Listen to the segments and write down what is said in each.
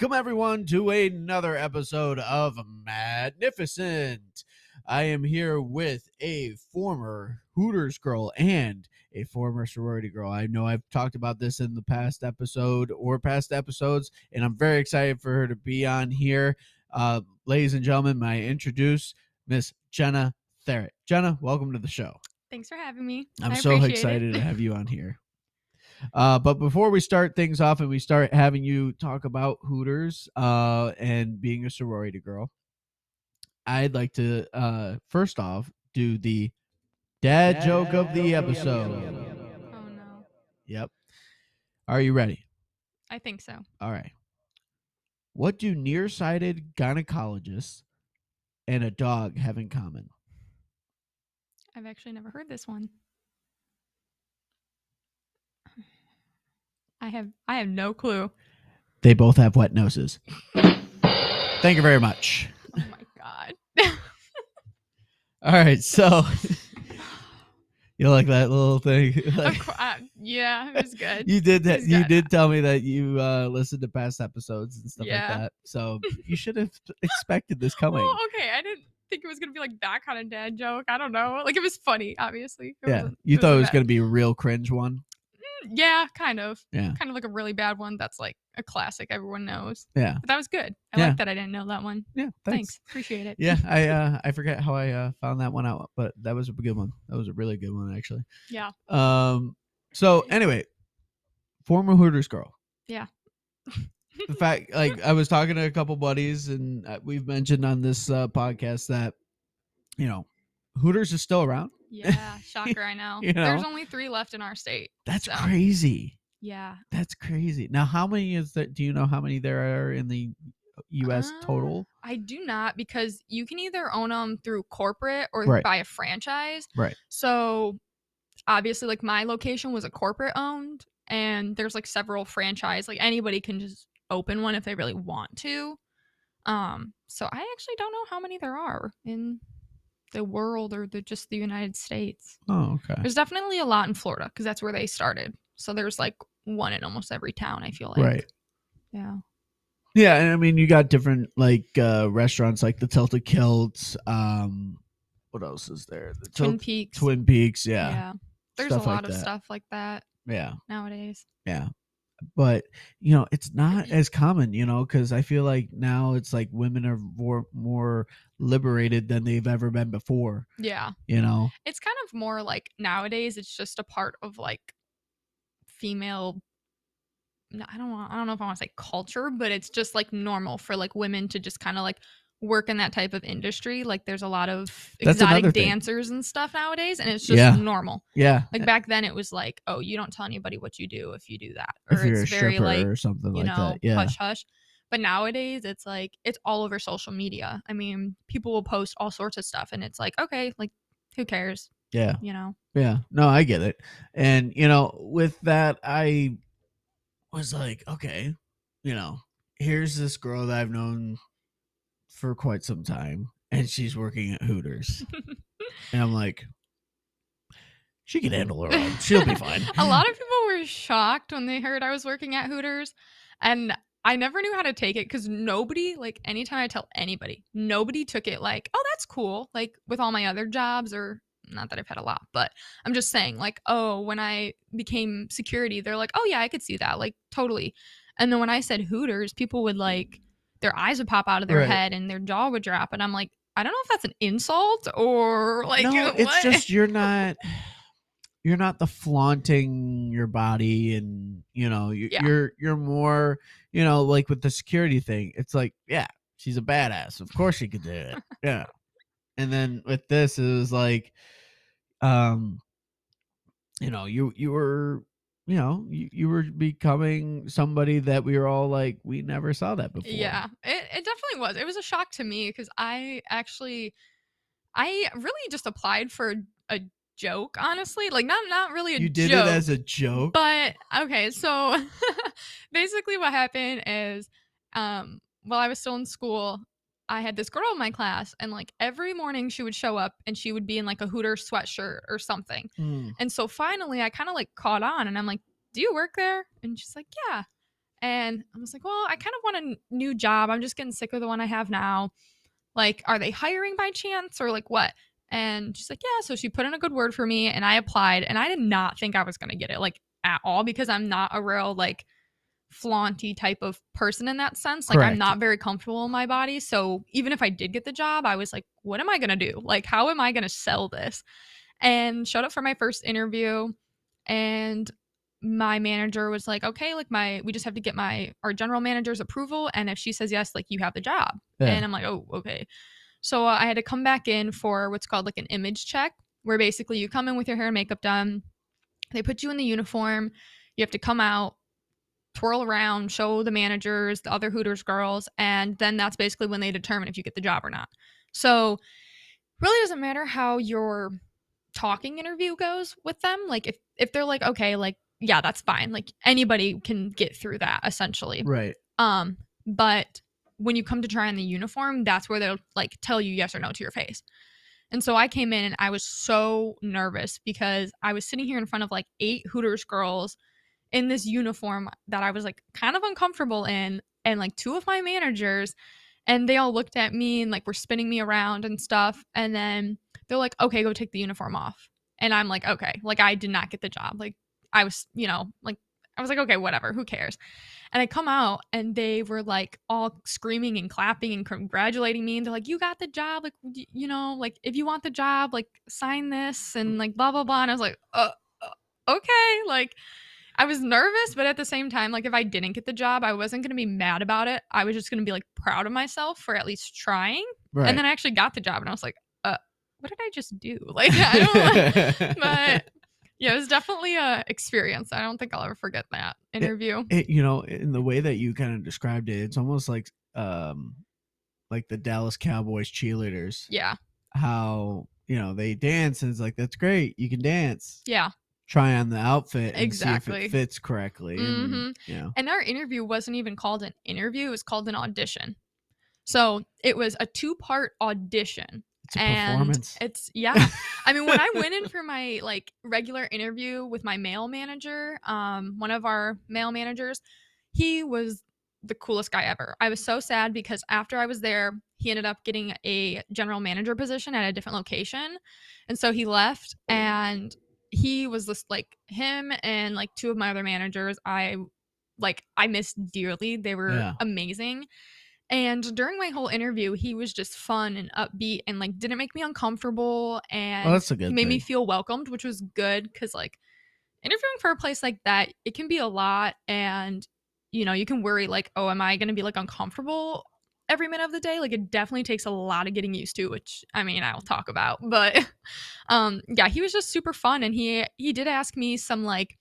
Welcome, everyone, to another episode of Magnificent. I am here with a former Hooters girl and a former sorority girl. I know I've talked about this in the past episode or past episodes, and I'm very excited for her to be on here. Uh, ladies and gentlemen, may I introduce Miss Jenna Tharrett. Jenna, welcome to the show. Thanks for having me. I'm I so excited it. to have you on here. Uh, but before we start things off and we start having you talk about Hooters uh, and being a sorority girl, I'd like to uh, first off do the dad, joke of the episode. Oh no. Yep. Are you ready? I think so. All right. What do nearsighted gynecologists and a dog have in common? I've actually never heard this one. I have I have no clue. They both have wet noses. Thank you very much. Oh my god. All right, so you like that little thing? Like, uh, yeah, it was good. you did that. You did tell me that you uh, listened to past episodes and stuff Yeah. like that. So you should have expected this coming. Well, okay, I didn't think it was gonna be like that kind of dad joke. I don't know. Like it was funny, obviously. It yeah, you thought it was going to be a real cringe one. Yeah, kind of. Yeah. Kind of like a really bad one that's like a classic everyone knows. Yeah, But that was good. I Yeah. like that I didn't know that one. yeah. Thanks. Thanks. Appreciate it. Yeah, I uh, I forget how I uh, found that one out, but that was a good one. That was a really good one, actually. Yeah. Um. So anyway, former Hooters girl. Yeah. the fact, like, I was talking to a couple buddies, and uh, we've mentioned on this uh, podcast that, you know, Hooters is still around. Yeah, shocker, I know. You There's only three left in our state. That's So- crazy. Yeah. That's crazy. Now, how many is that? Do you know how many there are in the U.S. Uh, total? I do not because you can either own them through corporate or Right. by a franchise. Right. So obviously, like my location was a corporate owned, and there's like several franchise. Like anybody can just open one if they really want to. Um. So I actually don't know how many there are in the world or the just the United States. Oh, okay. There's definitely a lot in Florida because that's where they started. So there's like one in almost every town. I feel like. Right. Yeah. Yeah, and I mean you got different like uh restaurants like the Tilted Kilt. Um, what else is there? The Twin Tilt- Peaks. Twin Peaks. Yeah. Yeah, There's stuff a like lot of that. stuff like that yeah, nowadays. yeah. But you know, it's not mm-hmm. as common, you know, because I feel like now it's like women are more more liberated than they've ever been before. Yeah. You know, It's kind of more like nowadays it's just a part of like female I don't want I don't know if I want to say culture, but it's just like normal for like women to just kind of like work in that type of industry. Like there's a lot of That's exotic thing. dancers and stuff nowadays and it's just Yeah. normal. yeah. Like back then it was like, oh, you don't tell anybody what you do if you do that. Or it's very like or something you like know, that, yeah, hush hush. But nowadays it's like it's all over social media. I mean, people will post all sorts of stuff and it's like, okay, like who cares? yeah. You know? Yeah, no, I get it. And you know, with that, I was like, okay, you know, here's this girl that I've known for quite some time, and she's working at Hooters, and I'm like, she can handle her own. She'll be fine. a lot of people were shocked when they heard I was working at Hooters and I never knew how to take it because nobody, like, anytime I tell anybody, nobody took it like, oh, that's cool. Like, with all my other jobs, or not that I've had a lot, but I'm just saying, like, oh, when I became security, they're like, oh, yeah, I could see that. Like, totally. And then when I said Hooters, people would, like, their eyes would pop out of their Right. head and their jaw would drop. And I'm like, I don't know if that's an insult or, like, no, what? it's just you're not. You're not the flaunting your body, and you know you, Yeah. you're you're more, you know, like with the security thing. It's like, yeah, she's a badass. Of course she could do it. Yeah. And then with this, it was like, um, you know, you you were, you know, you, you were becoming somebody that we were all like, we never saw that before. Yeah, it, it definitely was. It was a shock to me because I actually, I really just applied for a joke, honestly. Like, not not really a joke. You did joke, it as a joke. but okay. So basically, what happened is, um, while I was still in school, I had this girl in my class, and like every morning she would show up and she would be in like a Hooter sweatshirt or something. Mm. And so finally, I kind of like caught on, and I'm like, "Do you work there?" And she's like, "Yeah." And I was like, well, I kind of want a n- new job. I'm just getting sick of the one I have now. Like, are they hiring by chance or like what? And she's like, yeah. So she put in a good word for me and I applied and I did not think I was going to get it like at all because I'm not a real like flaunty type of person in that sense. Like, Correct. I'm not very comfortable in my body. So even if I did get the job, I was like, what am I going to do? Like, how am I going to sell this? And showed up for my first interview and my manager was like okay like my we just have to get my our general manager's approval and if she says yes like you have the job Yeah. and i'm like oh okay so uh, i had to come back in for what's called like an image check where basically you come in with your hair and makeup done they put you in the uniform you have to come out twirl around show the managers the other hooters girls and then that's basically when they determine if you get the job or not. So really doesn't matter how your talking interview goes with them like if if they're like okay like yeah that's fine like anybody can get through that essentially. Right. um but when you come to try on the uniform that's where they'll like tell you yes or no to your face. And so i came in and i was so nervous because i was sitting here in front of like eight hooters girls in this uniform that i was like kind of uncomfortable in and like two of my managers and they all looked at me and like were spinning me around and stuff and then they're like okay go take the uniform off. And i'm like okay. Like i did not get the job. Like i was you know like i was like okay whatever who cares? And i come out and they were like all screaming and clapping and congratulating me and they're like you got the job like you know like if you want the job like sign this and like blah blah blah and i was like uh, uh, okay. Like I was nervous, but at the same time, like if I didn't get the job, I wasn't gonna be mad about it. I was just gonna be like proud of myself for at least trying. Right. And then I actually got the job, and I was like, uh, what did I just do? Like I don't. but yeah, it was definitely a experience. I don't think I'll ever forget that interview. it, you know, in the way that you kind of described it, it's almost like um like the Dallas Cowboys cheerleaders. yeah, How, you know, they dance and it's like that's great. You can dance. yeah. Try on the outfit and see if Exactly. it fits correctly. And, Mhm. you know. And our interview wasn't even called an interview; it was called an audition. So it was a two-part audition. It's a and performance. it's yeah i mean when i went in for my like regular interview with my male manager um one of our male managers he was the coolest guy ever i was so sad because after i was there he ended up getting a general manager position at a different location and so he left and he was just like him and like two of my other managers i like i missed dearly they were Yeah. amazing. And during my whole interview, he was just fun and upbeat and like didn't make me uncomfortable and well, that's a good made me feel welcomed, which was good because like interviewing for a place like that, it can be a lot and you know, you can worry like, oh, am I gonna be like uncomfortable every minute of the day? Like it definitely takes a lot of getting used to, which I mean I'll talk about. But um yeah, he was just super fun and he he did ask me some like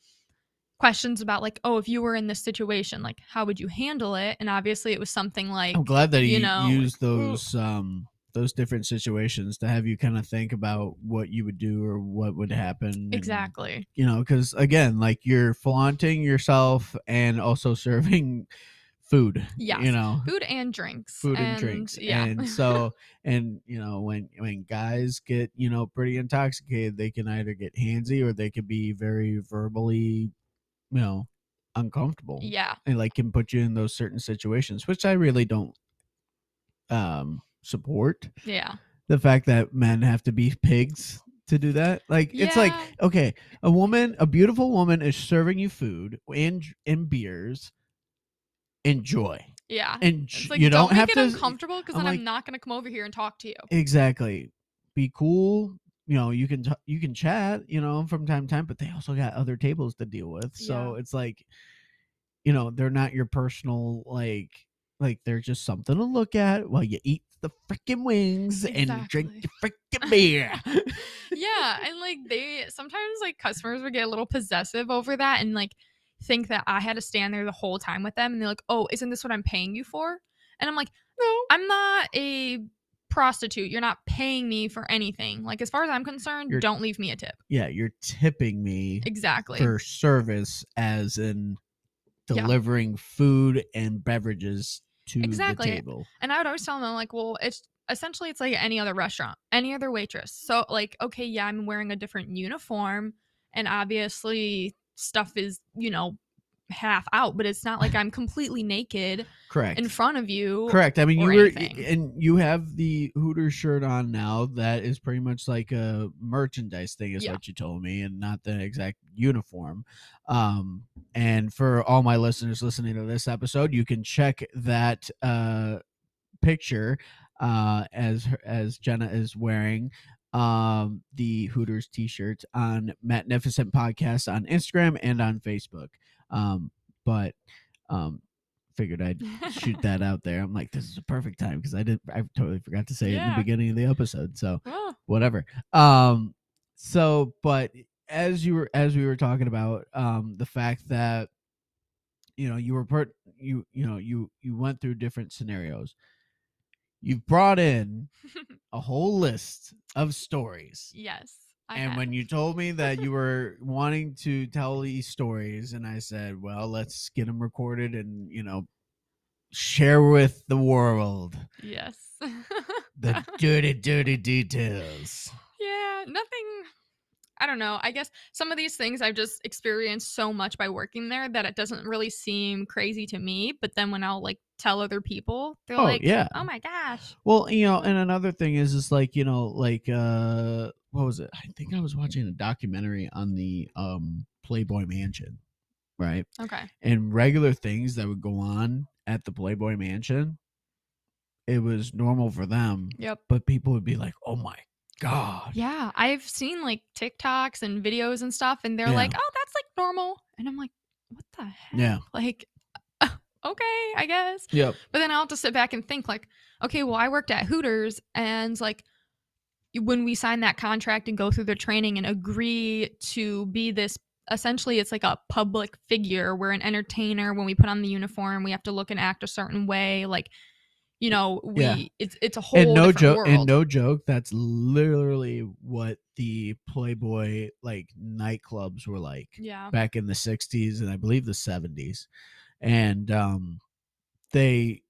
questions about like, oh, if you were in this situation, like how would you handle it? And obviously it was something like I'm glad that he you know, used those um those different situations to have you kind of think about what you would do or what would happen. and, Exactly. you know, because again, like you're flaunting yourself and also serving food. Yes. You know, Food and drinks. food and, drinks. Yeah. And so, and you know, when when guys get you know pretty intoxicated, they can either get handsy or they can be very verbally, you know, uncomfortable. yeah. and like can put you in those certain situations, which I really don't um support. Yeah. The fact that men have to be pigs to do that, like it's like okay, a woman, a beautiful woman is serving you food and and beers. Enjoy, Yeah. and like you don't, don't, have make to it uncomfortable because then like- I'm not gonna come over here and talk to you. exactly be cool. You know, you can t- you can chat, you know, from time to time, but they also got other tables to deal with. So it's like, you know, they're not your personal like like they're just something to look at while you eat the freaking wings and drink Exactly. the freaking beer. yeah. And like they sometimes like customers would get a little possessive over that and like think that I had to stand there the whole time with them and they're like, Oh, isn't this what I'm paying you for? And I'm like, no. I'm not a prostitute. You're not paying me for anything. Like as far as I'm concerned, You're- don't leave me a tip. Yeah, you're tipping me Exactly. for service as in Yeah. delivering food and beverages to Exactly. the table. And I would always tell them, like, well, it's essentially it's like any other restaurant, any other waitress. So, like, okay, yeah, I'm wearing a different uniform, and obviously stuff is, you know, half out, but it's not like I'm completely naked Correct. in front of you. Correct. I mean, you were, anything. and you have the Hooters shirt on now. That is pretty much like a merchandise thing, is Yeah. what you told me, and not the exact uniform. Um, and for all my listeners listening to this episode, you can check that uh picture uh as as Jenna is wearing um the Hooters t-shirts on Magnificent Podcast on Instagram and on Facebook. Um, but um figured I'd shoot that out there. I'm like, this is a perfect time because I did I totally forgot to say it in the beginning of the episode. So Oh, whatever. Um so but as you were as we were talking about um the fact that you know you were put you you know you you went through different scenarios. You've brought in a whole list of stories. yes. I and when you told me that you were wanting to tell these stories, and I said, "Well, let's get them recorded and you know share with the world yes. the dirty, dirty details." Yeah, nothing. I don't know. I guess some of these things I've just experienced so much by working there that it doesn't really seem crazy to me. But then when I'll like tell other people, they're Oh, like, yeah. "Oh my gosh!" Well, you know, and another thing is, is like you know, like uh, what was it? I think I was watching a documentary on the um Playboy Mansion, right? Okay. and regular things that would go on at the Playboy Mansion, it was normal for them. Yep. But people would be like, "Oh my god!" Yeah, I've seen like TikToks and videos and stuff, and they're Yeah. like, "Oh, that's like normal," and I'm like, "What the heck?" Yeah. Like, okay, I guess. Yep. But then I'll have to sit back and think like, okay, well, I worked at Hooters and like when we sign that contract and go through the training and agree to be this essentially it's like a public figure. We're an entertainer when we put on the uniform, we have to look and act a certain way. Like, you know, we Yeah. it's it's a whole And no joke. And no joke. That's literally what the Playboy like nightclubs were like yeah. back in the '60s and I believe the '70s, and um, they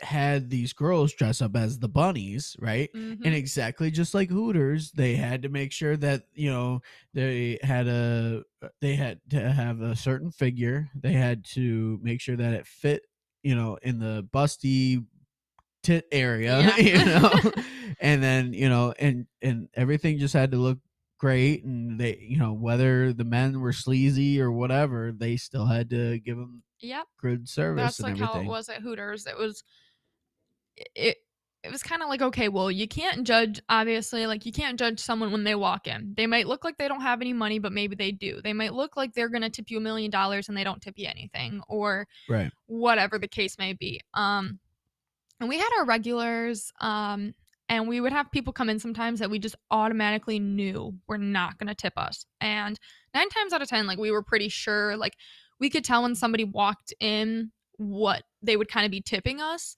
had these girls dress up as the bunnies, right? Mhm. and exactly just like hooters they had to make sure that you know they had a they had to have a certain figure they had to make sure that it fit you know in the busty tit area Yeah. you know and then you know and and everything just had to look great and they you know whether the men were sleazy or whatever they still had to give them Yep. good service That's like how it was at Hooters. It was it it was kind of like okay, well, you can't judge obviously, like you can't judge someone when they walk in. They might look like they don't have any money, but maybe they do. They might look like they're going to tip you a million dollars and they don't tip you anything or right whatever the case may be. Um and we had our regulars um and we would have people come in sometimes that we just automatically knew were not going to tip us. And 9 times out of 10 like we were pretty sure like we could tell when somebody walked in what they would kind of be tipping us.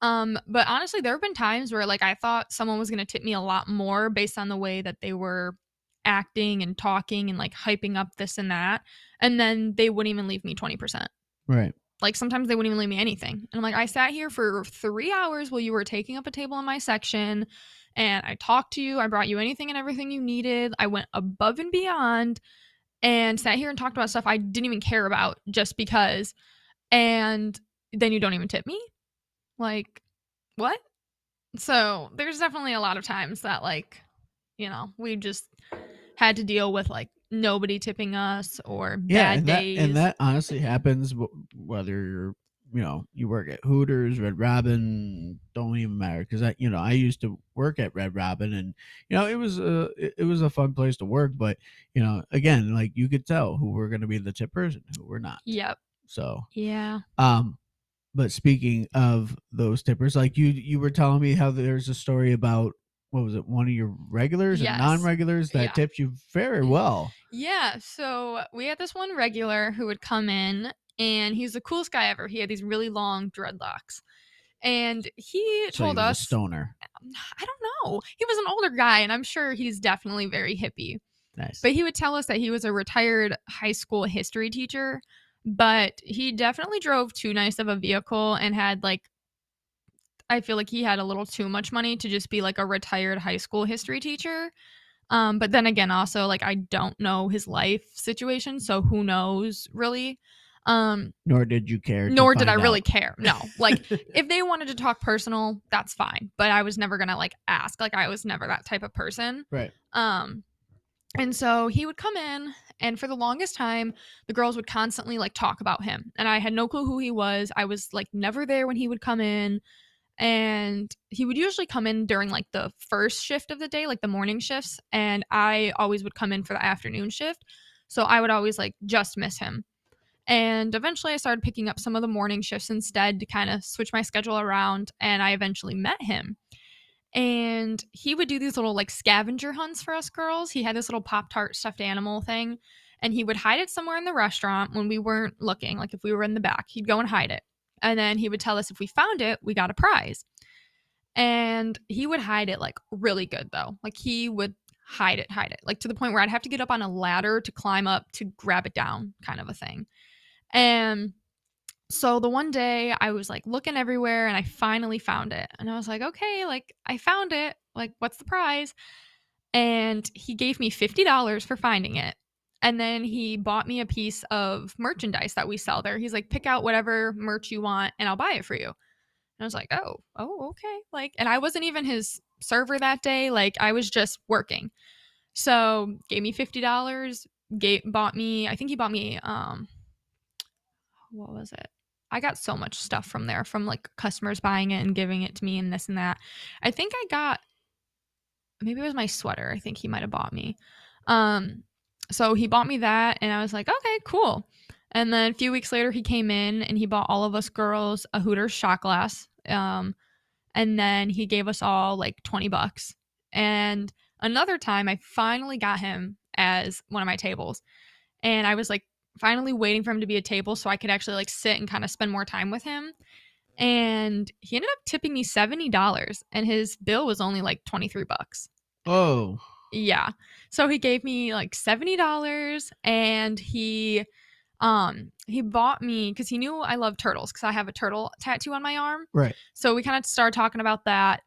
Um but honestly there have been times where like I thought someone was going to tip me a lot more based on the way that they were acting and talking and like hyping up this and that and then they wouldn't even leave me 20%. right Like sometimes they wouldn't even leave me anything. And I'm like, I sat here for three hours while you were taking up a table in my section and I talked to you. I brought you anything and everything you needed. I went above and beyond and sat here and talked about stuff I didn't even care about just because. And then you don't even tip me? Like, what? So there's definitely a lot of times that, like, you know, we just had to deal with like nobody tipping us or yeah bad and that, and that honestly happens whether you're you know you work at hooters red robin don't even matter because i you know i used to work at red robin and you know it was a it, it was a fun place to work but you know again like you could tell who were going to be the tippers and who were not Yep. so Yeah. um but speaking of those tippers like you you were telling me how there's a story about what was it one of your regulars Yes. and non-regulars that Yeah. tipped you very well Yeah. So we had this one regular who would come in and he's the coolest guy ever. He had these really long dreadlocks. And he so told he was a us stoner I don't know. He was an older guy and I'm sure he's definitely very hippie. nice But he would tell us that he was a retired high school history teacher, but he definitely drove too nice of a vehicle and had like I feel like he had a little too much money to just be like a retired high school history teacher. Um, but then again, also like I don't know his life situation, so who knows really. Um, Nor did you care. nor did I really out. care. No, like if they wanted to talk personal, that's fine. But I was never gonna like ask. Like I was never that type of person. right. Um, and so he would come in, and for the longest time, the girls would constantly like talk about him, and I had no clue who he was. I was like never there when he would come in, and he would usually come in during like the first shift of the day, like the morning shifts, and I always would come in for the afternoon shift. So I would always like just miss him. And eventually I started picking up some of the morning shifts instead to kind of switch my schedule around. And I eventually met him. And he would do these little like scavenger hunts for us girls. He had this little Pop Tart stuffed animal thing. And he would hide it somewhere in the restaurant when we weren't looking. Like if we were in the back, he'd go and hide it. And then he would tell us if we found it, we got a prize. And he would hide it like really good though. Like he would hide it, hide it, like to the point where I'd have to get up on a ladder to climb up to grab it down, kind of a thing. And so the one day I was like looking everywhere and I finally found it. And I was like, okay, like I found it. Like, what's the prize? And he gave me $50 for finding it. And then he bought me a piece of merchandise that we sell there. He's like, pick out whatever merch you want and I'll buy it for you. And I was like, oh, oh, okay. Like, and I wasn't even his server that day. Like, I was just working. So gave me $50, gave, bought me, I think he bought me, um, what was it? I got so much stuff from there from like customers buying it and giving it to me and this and that. I think I got maybe it was my sweater. I think he might have bought me. Um so he bought me that and I was like, "Okay, cool." And then a few weeks later he came in and he bought all of us girls a Hooters shot glass. Um and then he gave us all like 20 bucks. And another time I finally got him as one of my tables. And I was like finally waiting for him to be a table so I could actually like sit and kind of spend more time with him. And he ended up tipping me $70 and his bill was only like 23 bucks. Oh, Yeah. So he gave me like $70 and he um he bought me cuz he knew I love turtles cuz I have a turtle tattoo on my arm. right. So we kind of started talking about that.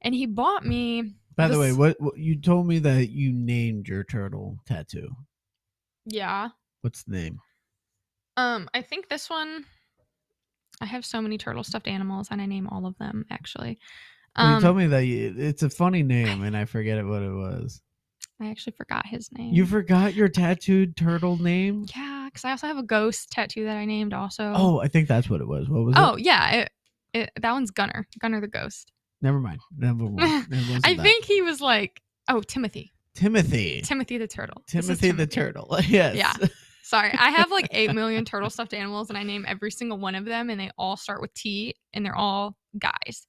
And he bought me By the way, what, what you told me that you named your turtle tattoo. yeah. What's the name? Um I think this one I have so many turtle stuffed animals and I name all of them actually. you Um told me that you, it's a funny name, and I forget what it was. I actually forgot his name. You forgot your tattooed turtle name? Yeah, because I also have a ghost tattoo that I named also. Oh, I think that's what it was. What was oh it? Oh, yeah, it, it, that one's Gunner, Gunner the ghost. Never mind. Never mind. I that. think he was like, oh Timothy, Timothy. Timothy the turtle. Is Timothy the turtle. yes. Yeah. Sorry, I have like eight million turtle stuffed animals, and I name every single one of them, and they all start with T, and they're all guys.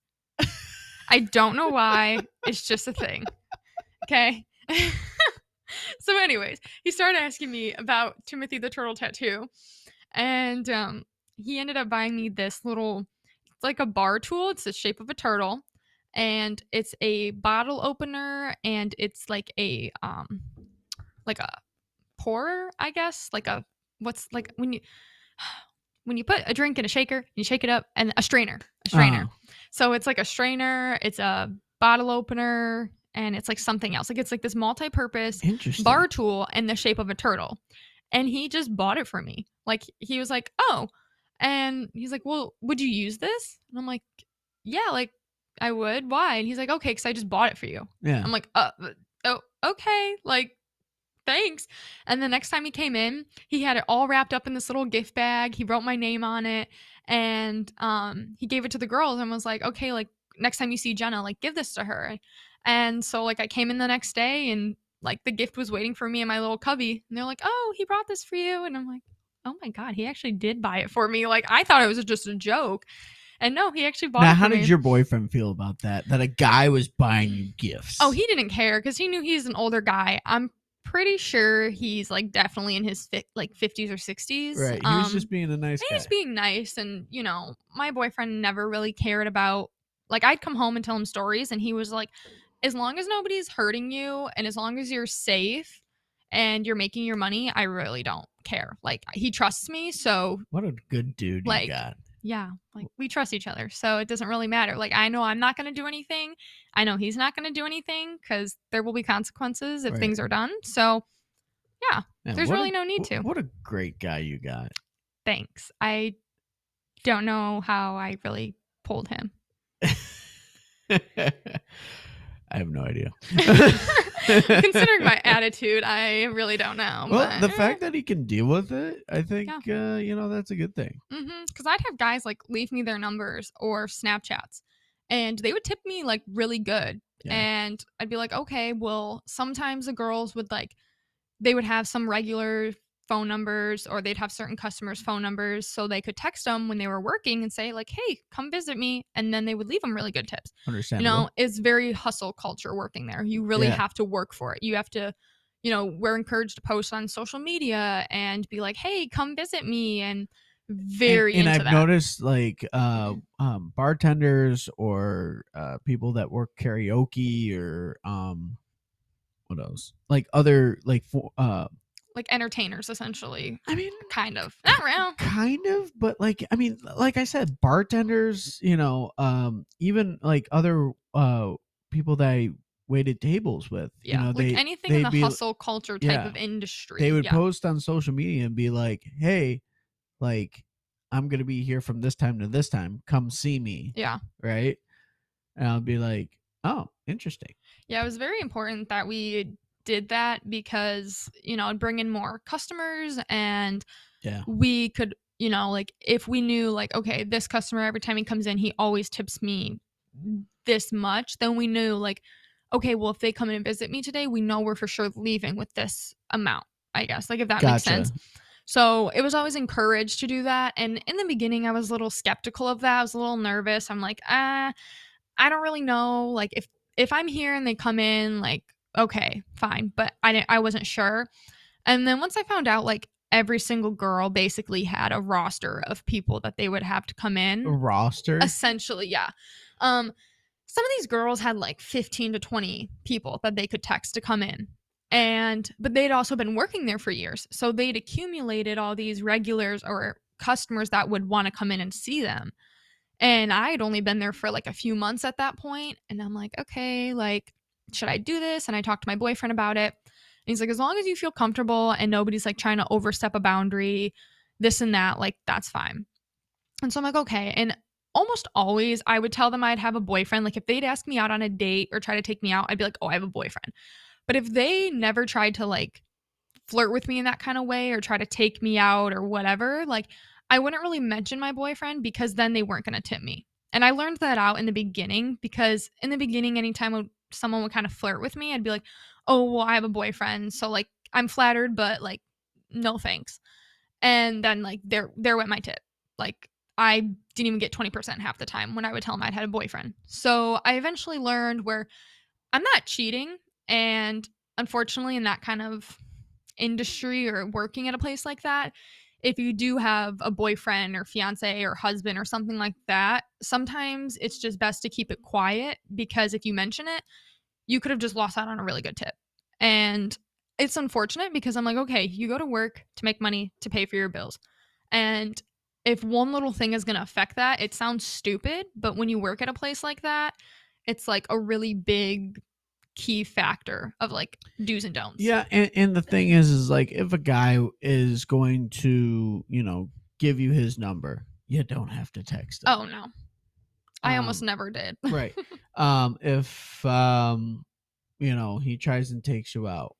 I don't know why. It's just a thing. Okay. so, anyways, he started asking me about Timothy the turtle tattoo, and um, he ended up buying me this little, it's like a bar tool. It's the shape of a turtle, and it's a bottle opener, and it's like a um, like a pourer, I guess, like a what's like mm. when you when you put a drink in a shaker, you shake it up, and a strainer, a strainer. Oh, So it's like a strainer, it's a bottle opener, and it's like something else. Like it's like this multi-purpose bar tool in the shape of a turtle. And he just bought it for me. Like he was like, "Oh." And he's like, "Well, would you use this?" And I'm like, "Yeah, like I would. Why?" And he's like, "Okay, cuz I just bought it for you." yeah. I'm like, uh, uh oh, okay, like, thanks. And the next time he came in, he had it all wrapped up in this little gift bag. He wrote my name on it, and um, he gave it to the girls and was like, okay, like next time you see Jenna, like give this to her. And so like I came in the next day and like the gift was waiting for me in my little cubby, and they're like, oh, he brought this for you, and I'm like. Oh my god, he actually did buy it for me. Like I thought it was just a joke. And no, he actually bought Now, it for how me. did your boyfriend feel about that? That a guy was buying you gifts? Oh, he didn't care because he knew he's an older guy. I'm pretty sure he's like definitely in his fi- like 50s or 60s. right. He was Um, just being a nice he guy. was being nice, and you know, my boyfriend never really cared about. Like, I'd come home and tell him stories, and he was like, as long as nobody's hurting you, and as long as you're safe, and you're making your money, I really don't care. Like, he trusts me, so what a good dude like, you got. Yeah, like we trust each other. So it doesn't really matter. Like I know I'm not going to do anything. I know he's not going to do anything cuz there will be consequences if Right. things are done. So Man, there's really a- no need to. What a great guy you got. thanks. I don't know how I really pulled him. I have no idea. Considering my attitude, I really don't know. well, but, the eh. fact that he can deal with it, I think, uh, you know, that's a good thing. Mm-hmm. Because I'd have guys like leave me their numbers or Snapchats, and they would tip me like really good. Yeah. And I'd be like, okay, well, sometimes the girls would like, they would have some regular phone numbers or they'd have certain customers' phone numbers so they could text them when they were working and say, like, hey, come visit me. And then they would leave them really good tips. You know, it's very hustle culture working there. You really Yeah. have to work for it. You have to, you know, we're encouraged to post on social media and be like, hey, come visit me. And very and, and I've that. noticed like uh um bartenders or uh people that work karaoke or um what else like other like for uh like entertainers essentially I mean kind of. not real. kind of but like i mean like i said bartenders you know um even like other uh people that i waited tables with yeah you know like they anything in the be- hustle culture type yeah. of industry they would yeah. post on social media and be like hey like i'm gonna be here from this time to this time. Come see me. Yeah. Right? And i'll be like oh interesting. Yeah it was very important that we did that because you know it'd bring in more customers and yeah. we could you know like if we knew like okay this customer every time he comes in he always tips me this much then we knew like okay well if they come in and visit me today we know we're for sure leaving with this amount i guess like if that makes sense. So it was always encouraged to do that and in the beginning i was a little skeptical of that i was a little nervous i'm like ah i don't really know like if if i'm here and they come in like okay fine but i didn't i wasn't sure. And then once i found out like every single girl basically had a roster of people that they would have to come in. A roster? Essentially yeah. Um some of these girls had like 15 to 20 people that they could text to come in. And but they'd also been working there for years so they'd accumulated all these regulars or customers that would want to come in and see them. And i had only been there for like a few months at that point and i'm like okay like should i do this and i talked to my boyfriend about it and he's like as long as you feel comfortable and nobody's like trying to overstep a boundary this and that like that's fine and so i'm like okay and almost always I would tell them I'd have a boyfriend. Like if they'd ask me out on a date or try to take me out, I'd be like, "Oh, I have a boyfriend." But if they never tried to like flirt with me in that kind of way or try to take me out or whatever, like I wouldn't really mention my boyfriend because then they weren't going to tip me. And I learned that out in the beginning because in the beginning anytime would- someone would kind of flirt with me, I'd be like, "Oh, well, I have a boyfriend." So like I'm flattered, but like no thanks. And then like there there went my tip. Like I didn't even get 20% half the time when I would tell them I'd had a boyfriend. So I eventually learned where I'm not cheating. And unfortunately, in that kind of industry or working at a place like that, if you do have a boyfriend or fiance or husband or something like that, sometimes it's just best to keep it quiet because if you mention it, you could have just lost out on a really good tip. And it's unfortunate because I'm like, okay, you go to work to make money to pay for your bills. And if one little thing is going to affect that, it sounds stupid, but when you work at a place like that, it's like a really big key factor of like do's and don'ts. Yeah, and, and the thing is, is like if a guy is going to, you know, give you his number, you don't have to text him. Oh no. I almost Um, never did. right. Um, if um, you know, he tries and takes you out,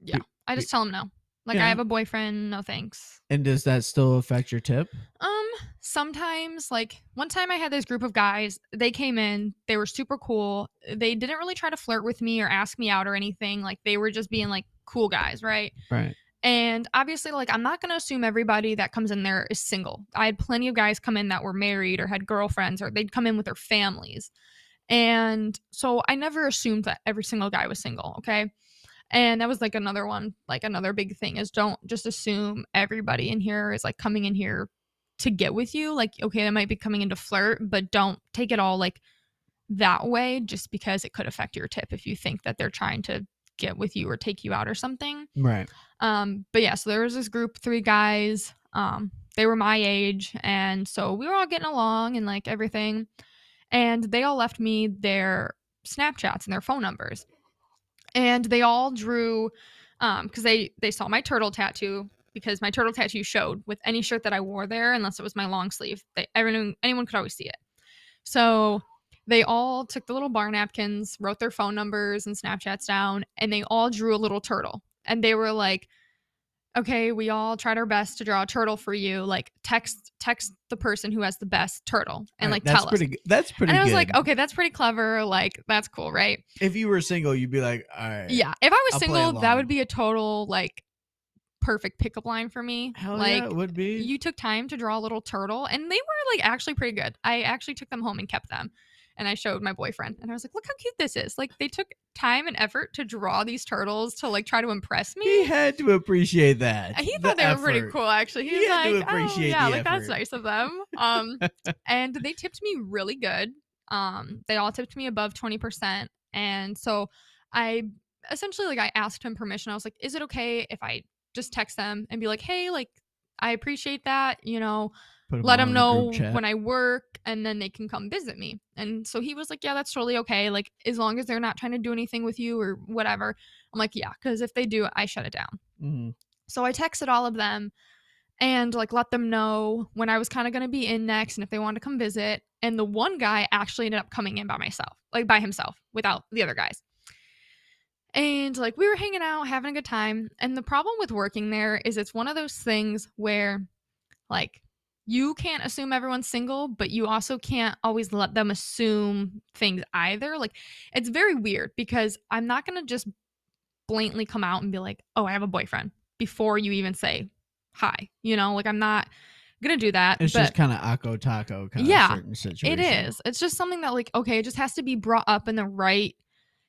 Yeah, I just tell him no. Like Yeah. I have a boyfriend, no thanks. and does that still affect your tip? Um, sometimes like one time I had this group of guys, they came in, they were super cool. They didn't really try to flirt with me or ask me out or anything. Like they were just being like cool guys, right? Right. And obviously, like, I'm not going to assume everybody that comes in there is single. I had plenty of guys come in that were married or had girlfriends or they'd come in with their families. And so I never assumed that every single guy was single. Okay. And that was like another one, like another big thing is don't just assume everybody in here is like coming in here to get with you. Like, okay, they might be coming in to flirt, but don't take it all like that way just because it could affect your tip if you think that they're trying to get with you or take you out or something. Right. Um, but yeah, so there was this group, three guys. Um, they were my age, and so we were all getting along and like everything. And they all left me their Snapchats and their phone numbers. And they all drew um because they they saw my turtle tattoo because my turtle tattoo showed with any shirt that I wore there, unless it was my long sleeve. They, everyone, anyone could always see it. So they all took the little bar napkins, wrote their phone numbers and Snapchats down, and they all drew a little turtle. And they were like, okay, we all tried our best to draw a turtle for you. Like text text the person who has the best turtle and Alright, like that's tell pretty us. good. That's pretty And I was good. like, okay, that's pretty clever. Like that's cool, right? If you were single, you'd be like, all right. Yeah. If I was I'll single, that would be a total like perfect pickup line for me. Hell like yeah, it would be. you took time to draw a little turtle and they were like actually pretty good. I actually took them home and kept them. And I showed my boyfriend and I was like, look how cute this is. Like they took time and effort to draw these turtles to like try to impress me. he had to appreciate that. he the thought they were pretty cool actually. He, He was had to like, appreciate oh yeah, the like that's nice of them. Um and they tipped me really good. Um they all tipped me above 20%. And so I essentially like I asked him permission. I was like, is it okay if I just text them and be like, hey, like I appreciate that, you know, Put 'em let them in a group know when I work and then they can come visit me. And so he was like, Yeah, that's totally okay. Like, as long as they're not trying to do anything with you or whatever. I'm like, Yeah, because if they do, I shut it down. Mhm. So I texted all of them and like let them know when I was kind of going to be in next and if they wanted to come visit. And the one guy actually ended up coming in by myself, like by himself without the other guys. And like we were hanging out, having a good time. And the problem with working there is it's one of those things where like you can't assume everyone's single, but you also can't always let them assume things either. Like it's very weird because I'm not going to just blatantly come out and be like, "Oh, I have a boyfriend" before you even say hi. You know, like I'm not going to do that. It's just kind of ako taco kind Yeah, of certain situation. it is. It's just something that like okay, it just has to be brought up in the right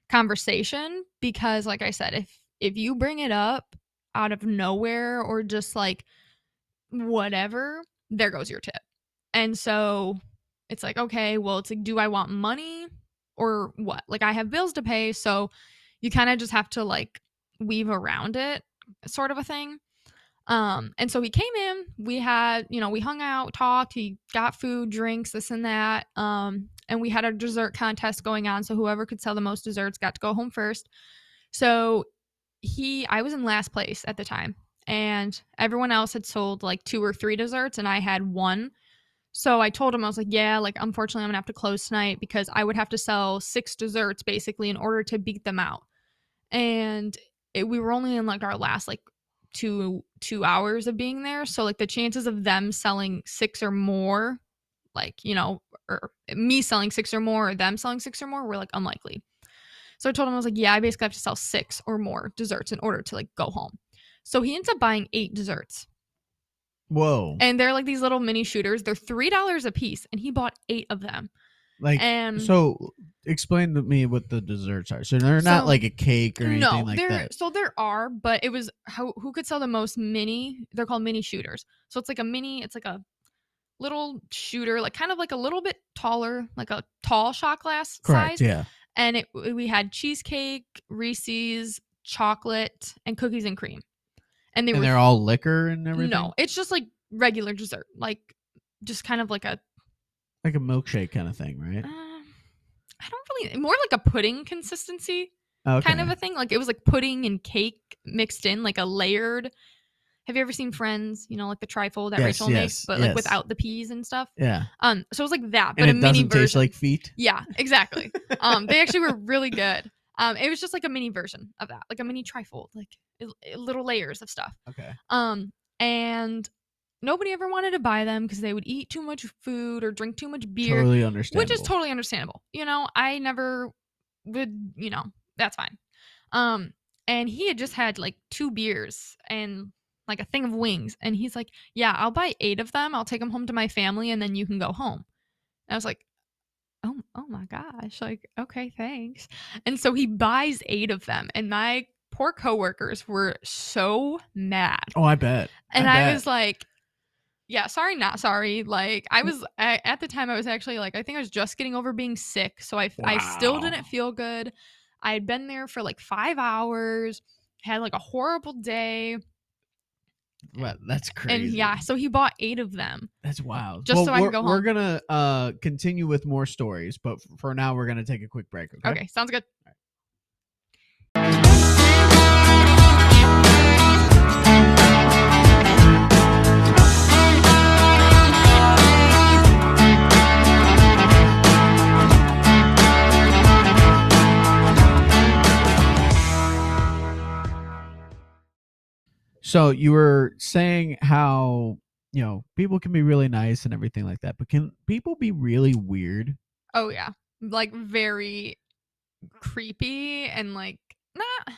conversation because like I said, if if you bring it up out of nowhere or just like whatever, there goes your tip. And so it's like okay, well, it's like do I want money or what? Like I have bills to pay, so you kind of just have to like weave around it sort of a thing. Um, and so he came in, we had, you know, we hung out, talked, he got food, drinks, this and that. Um, and we had a dessert contest going on. So whoever could sell the most desserts got to go home first. So he, I was in last place at the time, and everyone else had sold like two or three desserts, and I had one. So I told him, I was like, yeah, like, unfortunately, I'm gonna have to close tonight because I would have to sell six desserts basically in order to beat them out. And it, we were only in like our last like two two hours of being there so like the chances of them selling six or more like you know or eh, me selling six or more or them selling six or more were like unlikely so i told him i was like yeah i basically have to sell six or more desserts in order to like go home so he ends up buying eight desserts Whoa. and they're like these little mini shooters they're three dollars a piece and he bought eight of them like and so explain to me what the desserts are. So they're not So- like a cake or anything no, like there that. so there are, but it was how who could sell the most mini? They're called mini shooters. So it's like a mini, it's like a little shooter, like kind of like a little bit taller, like a tall shot glass Correct. size. Yeah. And it we had cheesecake, Reese's, chocolate, and cookies and cream. And they and were they're all liquor and everything. no, it's just like regular dessert, like just kind of like a like a milkshake kind of thing, right? um, I don't really more like a pudding consistency. Okay. kind of a thing. Like it was like pudding and cake mixed in, like a layered. Have you ever seen Friends? You know, like the trifle that Yes, Rachel yes, makes, but like without the peas and stuff. yeah. Um, so it was like that, but And a it mini doesn't version. taste like feet. yeah, exactly. um, they actually were really good. Um, it was just like a mini version of that, like a mini trifle, like it- it- little layers of stuff. Okay. Um, and nobody ever wanted to buy them because they would eat too much food or drink too much beer Totally understandable. which is totally understandable. You know, I never would, you know, that's fine. Um, and he had just had like two beers and like a thing of wings, and he's like, "Yeah, I'll buy eight of them. I'll take them home to my family, and then you can go home." And I was like, "Oh, oh my gosh! Like, okay, thanks." And so he buys eight of them, and my poor coworkers were so mad Oh, I bet. and I, bet. was like, yeah, sorry, not sorry. Like I was I, at the time, I was actually like, I think I was just getting over being sick, so I I still didn't feel good. I had been there for like five hours, had like a horrible day, What? That's crazy. and yeah, so he bought eight of them. That's wild. Just so I can go We're gonna uh continue with more stories, but for now we're gonna take a quick break. Okay. Okay, sounds good. So you were saying how you know people can be really nice and everything like that, but can people be really weird? Oh yeah, like very creepy and like not.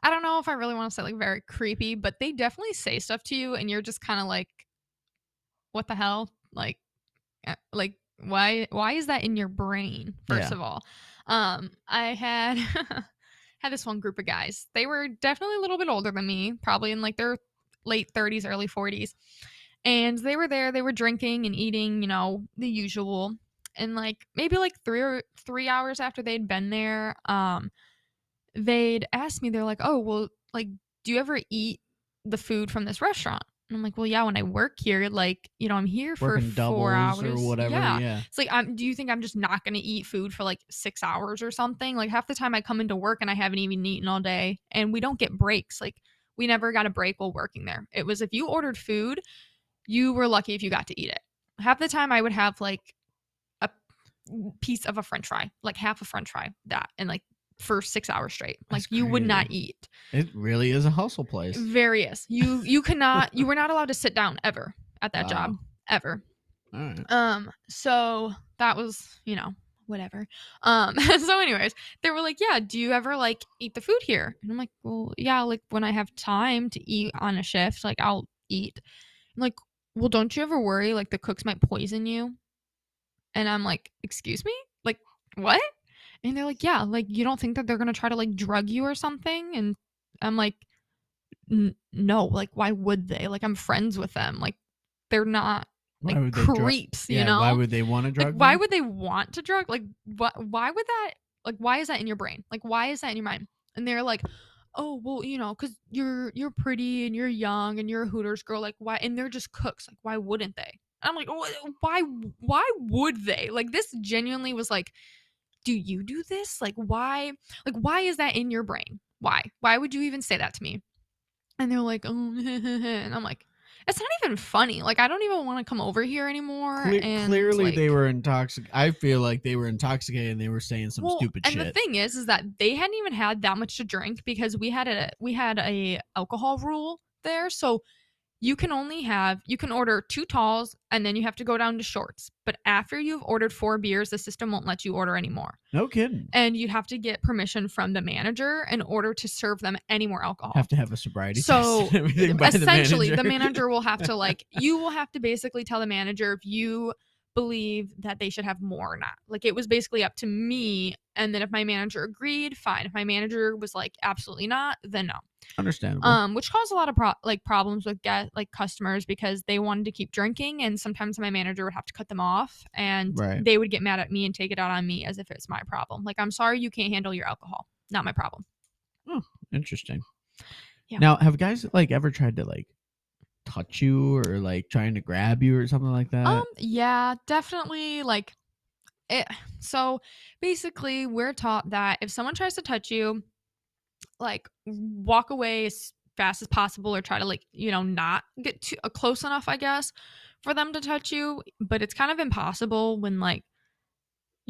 I don't know if I really want to say like very creepy, but they definitely say stuff to you, and you're just kind of like, "What the hell?" Like, uh, like why? Why is that in your brain? First Yeah. of all, um, I had had this one group of guys. They were definitely a little bit older than me, probably in like their late 30s, early 40s. And they were there, they were drinking and eating, you know, the usual. And like maybe like 3 or 3 hours after they'd been there, um they'd asked me they're like, "Oh, well, like do you ever eat the food from this restaurant?" And I'm like, "Well, yeah, when I work here, like, you know, I'm here for Working 4 doubles hours or whatever. Yeah. Yeah. It's like, I'm, do you think I'm just not going to eat food for like six hours or something? Like, half the time I come into work and I haven't even eaten all day, and we don't get breaks. Like, we never got a break while working there. It was if you ordered food, you were lucky if you got to eat it. Half the time I would have like a piece of a french fry, like half a french fry, that, and like for six hours straight. Like, That's you would not eat. It really is a hustle place. Various. You you cannot you were not allowed to sit down ever at that job. Ever. Right. Um, so that was, you know, whatever. Um, so anyways, they were like, Yeah, do you ever like eat the food here? And I'm like, Well, yeah, like when I have time to eat on a shift, like I'll eat. I'm like, Well, don't you ever worry like the cooks might poison you? And I'm like, Excuse me? Like, what? And they're like, Yeah, like you don't think that they're gonna try to like drug you or something? And I'm like, no, like why would they? Like I'm friends with them. Like they're not like would they drug- creeps, you yeah, know? Why would they want to drug? like why would they want to drug? Like what why would that like why is that in your brain? Like why is that in your mind? And they're like, "Oh, well, you know, cuz you're you're pretty and you're young and you're a Hooters girl, like why and they're just cooks. Like why wouldn't they?" I'm like, "Why why would they?" Like this genuinely was like, "Do you do this? Like why like why is that in your brain? Why? Why would you even say that to me?" And they're like, "Oh," and I'm like, "It's not even funny. Like I don't even want to come over here anymore." Cle- and clearly, they were intoxicated. I feel like they were intoxicated and they were saying some stupid and shit. And the thing is, is that they hadn't even had that much to drink because we had a we had a alcohol rule there. So you can only have you can order two talls and then you have to go down to shorts. But after you've ordered four beers, the system won't let you order anymore, no kidding. and you'd have to get permission from the manager in order to serve them any more alcohol. Have to have a sobriety So, test and the essentially manager. the manager will have to like you will have to basically tell the manager if you believe that they should have more or not like it was basically up to me and then if my manager agreed fine if my manager was like absolutely not then no Understandable. um which caused a lot of pro- like problems with get like customers because they wanted to keep drinking and sometimes my manager would have to cut them off and Right. they would get mad at me and take it out on me as if it's my problem like i'm sorry you can't handle your alcohol not my problem Interesting. Yeah. Now, have guys like ever tried to like touch you or like trying to grab you or something like that? Um, yeah, definitely. Like, it. So basically, we're taught that if someone tries to touch you, like walk away as fast as possible, or try to like you know not get too uh, close enough, I guess, for them to touch you. But it's kind of impossible when like.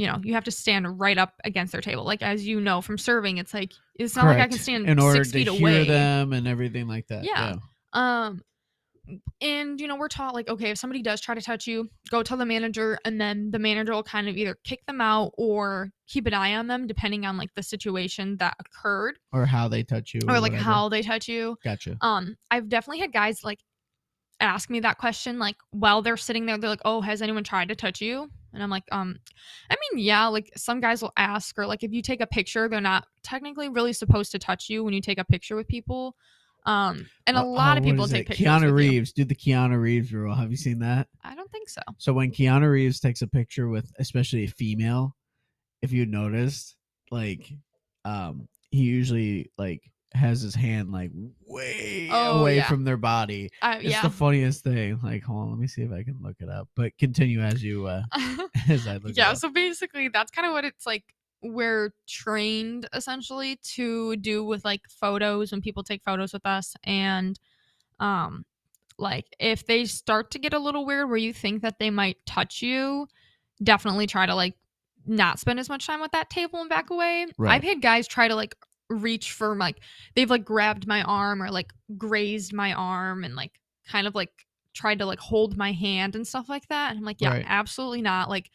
You know, you have to stand right up against their table. Like as you know from serving, it's like it's not like I can stand in order six to feet hear away. them and everything like that. Yeah. Um and you know, we're taught like okay, if somebody does try to touch you, go tell the manager and then the manager will kind of either kick them out or keep an eye on them depending on like the situation that occurred Or how they touch you. or like whatever. how they touch you. Gotcha. Um I've definitely had guys like ask me that question like while they're sitting there they're like, "Oh, has anyone tried to touch you?" And I'm like, "Um I mean, yeah, like some guys will ask or like if you take a picture, they're not technically really supposed to touch you when you take a picture with people." Um and a Uh, lot oh, of people take it? pictures Keanu you. Reeves. Do the Keanu Reeves rule. Have you seen that? I don't think so. So when Keanu Reeves takes a picture with especially a female, if you noticed, like um he usually like has his hand like way Oh, away yeah. from their body. Uh, It's yeah. the funniest thing. Like, hold on, let me see if I can look it up. But continue as you uh as I look yeah, so basically that's kind of what it's like we're trained essentially to do with like photos when people take photos with us and um like if they start to get a little weird where you think that they might touch you, definitely try to like not spend as much time with that table and back away. Right. I've had guys try to like reach for like they've like grabbed my arm or like grazed my arm and like kind of like tried to like hold my hand and stuff like that. And I'm like, yeah, Right. absolutely not. Like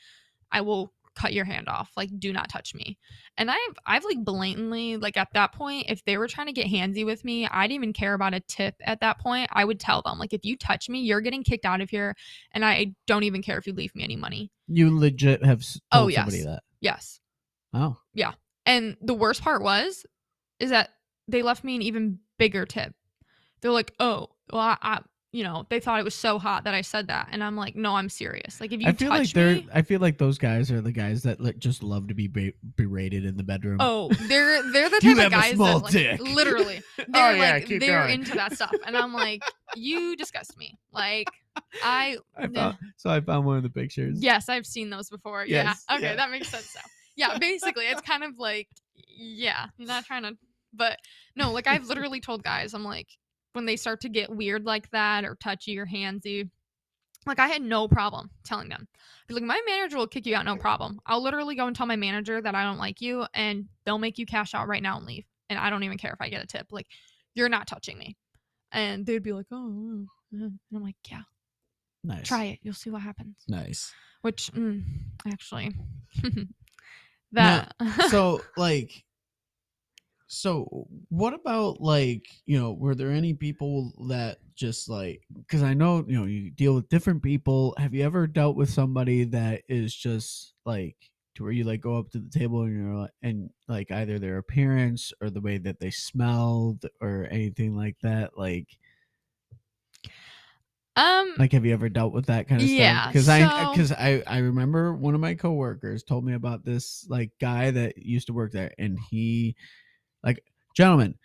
I will cut your hand off. Like do not touch me. And I've I've like blatantly like at that point, if they were trying to get handsy with me, I didn't even care about a tip at that point. I would tell them like if you touch me, you're getting kicked out of here and I don't even care if you leave me any money. You legit have Oh, told somebody yes. that. Yes. Oh, yeah And the worst part was, is that they left me an even bigger tip. They're like, "Oh, well, I, I you know, they thought it was so hot that I said that," and I'm like, "No, I'm serious. Like, if you I feel like they're. me, I feel like those guys are the guys that like, just love to be berated in the bedroom. oh, they're they're the type of guys that like, dick. literally, Oh, they're yeah, like they're going. into that stuff, and I'm like, you disgust me. Like, I I found, so I found one of the pictures. Yes, I've seen those before. Yes, yeah. Okay, yeah. that makes sense now. Yeah, basically, it's kind of like, yeah, I'm not trying to, but no, like I've literally told guys, I'm like, when they start to get weird like that or touchy or handsy, like I had no problem telling them. Like my manager will kick you out, no problem. I'll literally go and tell my manager that I don't like you, and they'll make you cash out right now and leave. And I don't even care if I get a tip. Like, you're not touching me. And they'd be like, oh, mm, mm." and I'm like, yeah, Nice. try it. You'll see what happens Nice. which mm, actually Now, that so like so what about like you know were there any people that just like because i know you know you deal with different people have you ever dealt with somebody that is just like to where you like go up to the table and you're like and like either their appearance or the way that they smelled or anything like that like um like have you ever dealt with that kind of Yeah, stuff because i because i i remember one of my coworkers told me about this like guy that used to work there and he like gentlemen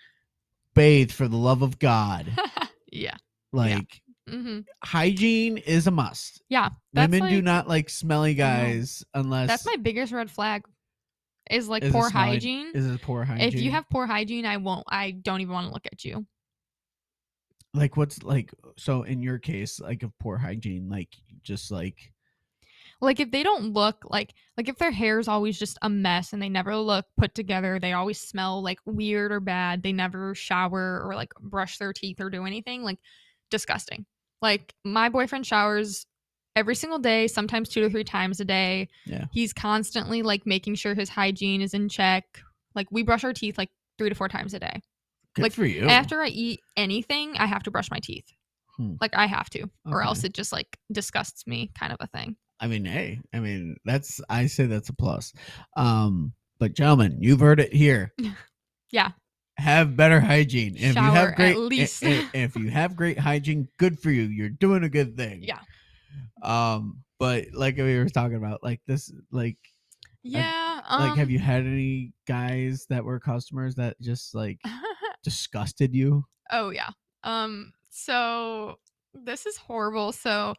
bathe for the love of god. Yeah. Like hmm hygiene is a must. Yeah women do not like smelly guys unless that's my biggest red flag is like Is poor smelly- hygiene. Is it poor hygiene if you have poor hygiene i won't i don't even want to look at you. Like what's like so in your case like of poor hygiene like just like like if they don't look like like if their hair is always just a mess and they never look put together they always smell like weird or bad they never shower or like brush their teeth or do anything like disgusting. Like my boyfriend showers every single day sometimes two to three times a day. Yeah. he's constantly like making sure his hygiene is in check. Like we brush our teeth like three to four times a day. Good Like, for you. after i eat anything i have to brush my teeth. Hmm. like i have to or Okay. else it just like disgusts me kind of a thing I mean, hey, I mean, that's I say that's a plus. Um, but gentlemen, you've heard it here. Yeah. Have better hygiene. If you Shower have at great i- least. i- if you have great hygiene, good for you. You're doing a good thing. yeah Um, but like we were talking about, like this, like Yeah. Um, like have you had any guys that were customers that just like disgusted you? oh yeah. Um. So this is horrible. So,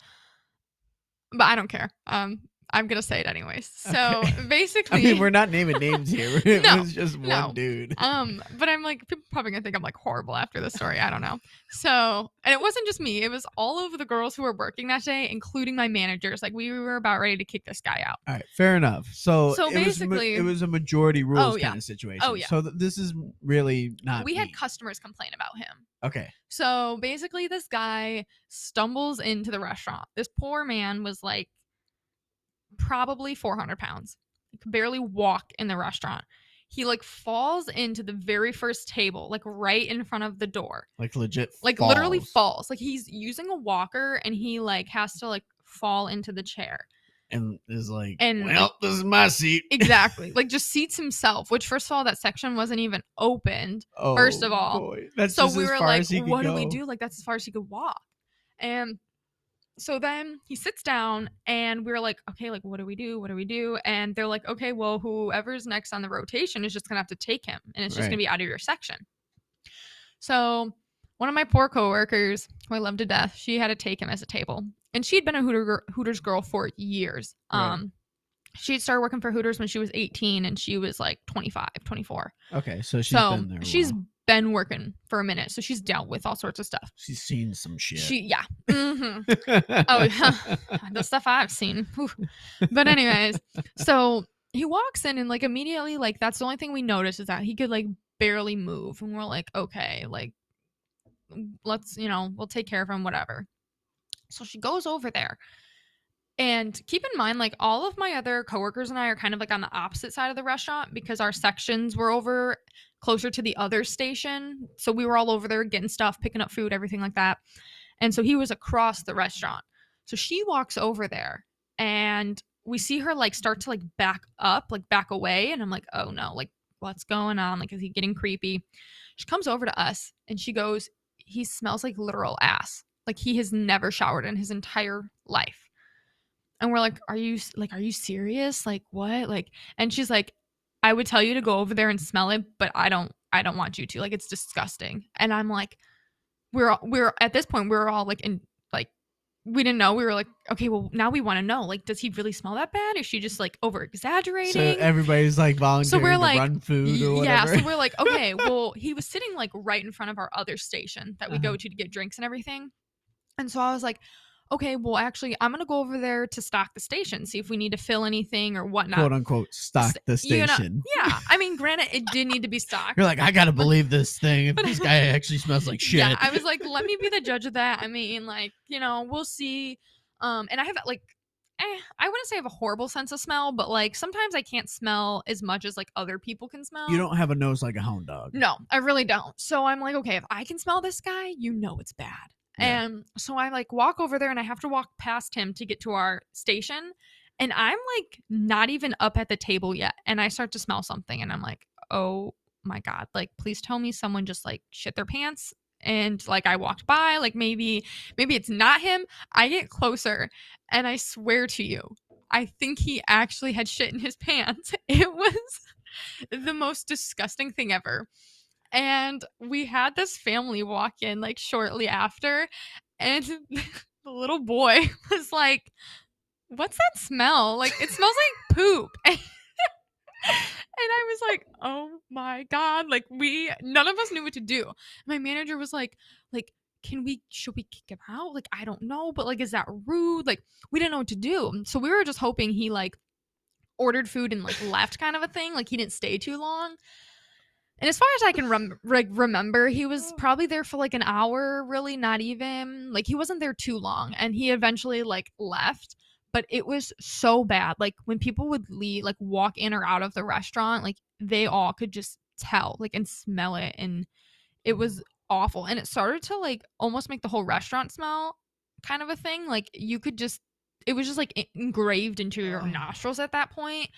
but I don't care. Um. I'm gonna say it anyways. So Okay. basically, I mean, we're not naming names here. It No, was just one no. dude. um. But I'm like, people probably gonna think I'm like horrible after this story. I don't know. So, and it wasn't just me. It was all of the girls who were working that day, including my managers. Like we were about ready to kick this guy out. All right, fair enough. So, So it was ma- basically- it was a majority rules yeah. kind of situation. Oh, yeah. So th- this is really not. we had customers complain about him. okay. So basically, this guy stumbles into the restaurant. This poor man was like probably 400 pounds. He could barely walk in the restaurant. He like falls into the very first table, like right in front of the door. Like legit. Like literally falls falls. Like he's using a walker and he like has to like fall into the chair. and is like, And- well, this is my seat. Exactly. like just seats himself, which first of all, that section wasn't even opened. Oh, first of all. boy. that's so we were like, as he could what do we do? Like, that's as far as he could walk. And so then he sits down and we are like, okay, like, what do we do? What do we do? And they're like, okay, well, whoever's next on the rotation is just going to have to take him and it's just Right. going to be out of your section. So one of my poor coworkers, who I love to death, she had to take him as a table. And she'd been a Hooter, Hooters girl for years. Right. Um, She started working for Hooters when she was 18 and she was like 25, 24 Okay, so she's so been there. she's been working for a minute so she's dealt with all sorts of stuff she's seen some shit. she yeah hmm Oh, yeah. the stuff i've seen but anyways so he walks in and like immediately like that's the only thing we notice is that he could like barely move. And we're like, okay, like let's, you know, we'll take care of him, whatever. So she goes over there. And keep in mind, like all of my other coworkers and I are kind of like on the opposite side of the restaurant because our sections were over closer to the other station. So we were all over there getting stuff, picking up food, everything like that. And so he was across the restaurant. So she walks over there and we see her like start to like back up, like back away. And I'm like, oh no, like what's going on? Like, is he getting creepy? She comes over to us and she goes, he smells like literal ass. Like he has never showered in his entire life. And we're like, are you like, are you serious? Like what? Like, and she's like, I would tell you to go over there and smell it, but I don't, I don't want you to. Like, it's disgusting. And I'm like, we're, we're at this point, we're all like in like we didn't know. We were like, okay, well, now we want to know. Like, does he really smell that bad? Is she just like over exaggerating? So everybody's like volunteering we're to like, run food or yeah. whatever. So we're like, okay, well, he was sitting like right in front of our other station that we Uh-huh. go to to get drinks and everything. And so I was like, okay, well, actually, I'm gonna go over there to stock the station, see if we need to fill anything or whatnot. quote unquote stock the you know, station. yeah, I mean, granted, it did need to be stocked. You're like, I gotta believe this thing. If this guy actually smells like shit. Yeah, I was like, let me be the judge of that. I mean, like, you know, we'll see. Um, and I have like, eh, I wouldn't say I have a horrible sense of smell, but like sometimes I can't smell as much as like other people can smell. you don't have a nose like a hound dog. No, I really don't. So I'm like, okay, if I can smell this guy, you know it's bad. And so I like walk over there and I have to walk past him to get to our station. And I'm like not even up at the table yet. And I start to smell something and I'm like, oh my God, like please tell me someone just like shit their pants. And like I walked by, like maybe, maybe it's not him. I get closer and I swear to you, I think he actually had shit in his pants. It was the most disgusting thing ever. And we had this family walk in like shortly after, and the little boy was like, What's that smell? Like, it smells like poop. and I was like, Oh my God. Like, we, none of us knew what to do. My manager was like, like, can we should we kick him out like i don't know but like is that rude like we didn't know what to do so we were just hoping he like ordered food and like left kind of a thing like he didn't stay too long and as far as i can rem- like remember he was oh. probably there for like an hour really not even like he wasn't there too long and he eventually like left but it was so bad like when people would leave like walk in or out of the restaurant like they all could just tell like and smell it and it was mm. awful and it started to like almost make the whole restaurant smell kind of a thing like you could just it was just like engraved into your nostrils at that point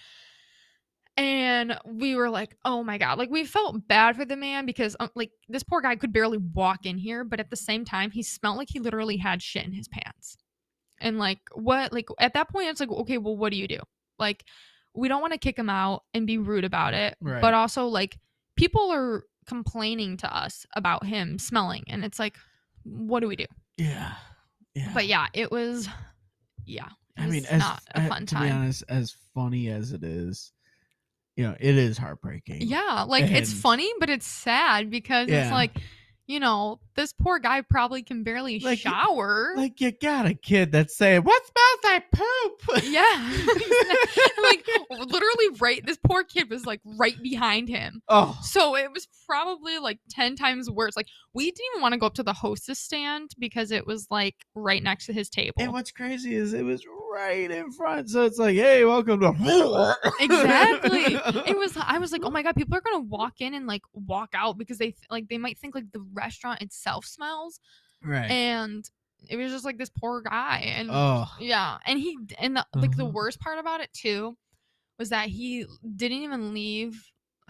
and we were like oh my god like we felt bad for the man because um, like this poor guy could barely walk in here but at the same time he smelled like he literally had shit in his pants and like what like at that point it's like okay well what do you do like we don't want to kick him out and be rude about it Right. but also like people are complaining to us about him smelling and it's like what do we do Yeah. Yeah. but yeah it was yeah it I mean, was as, not a fun to be time honest, as funny as it is, you know, it is heartbreaking. yeah like it's funny but it's sad because Yeah. it's like you know this poor guy probably can barely Like, shower Like you got a kid that's saying, "What smells like poop?" yeah like literally right this poor kid was like right behind him oh, So it was probably like 10 times worse. Like we didn't even want to go up to the hostess stand because it was like right next to his table. and what's crazy is it was right in front, so it's like, "Hey, welcome to." Exactly. it was I was like, "Oh my god, people are going to walk in and like walk out because they th- like they might think like the restaurant itself smells." right. And it was just like this poor guy and oh, yeah, and he and the, like the Uh-huh. worst part about it too was that he didn't even leave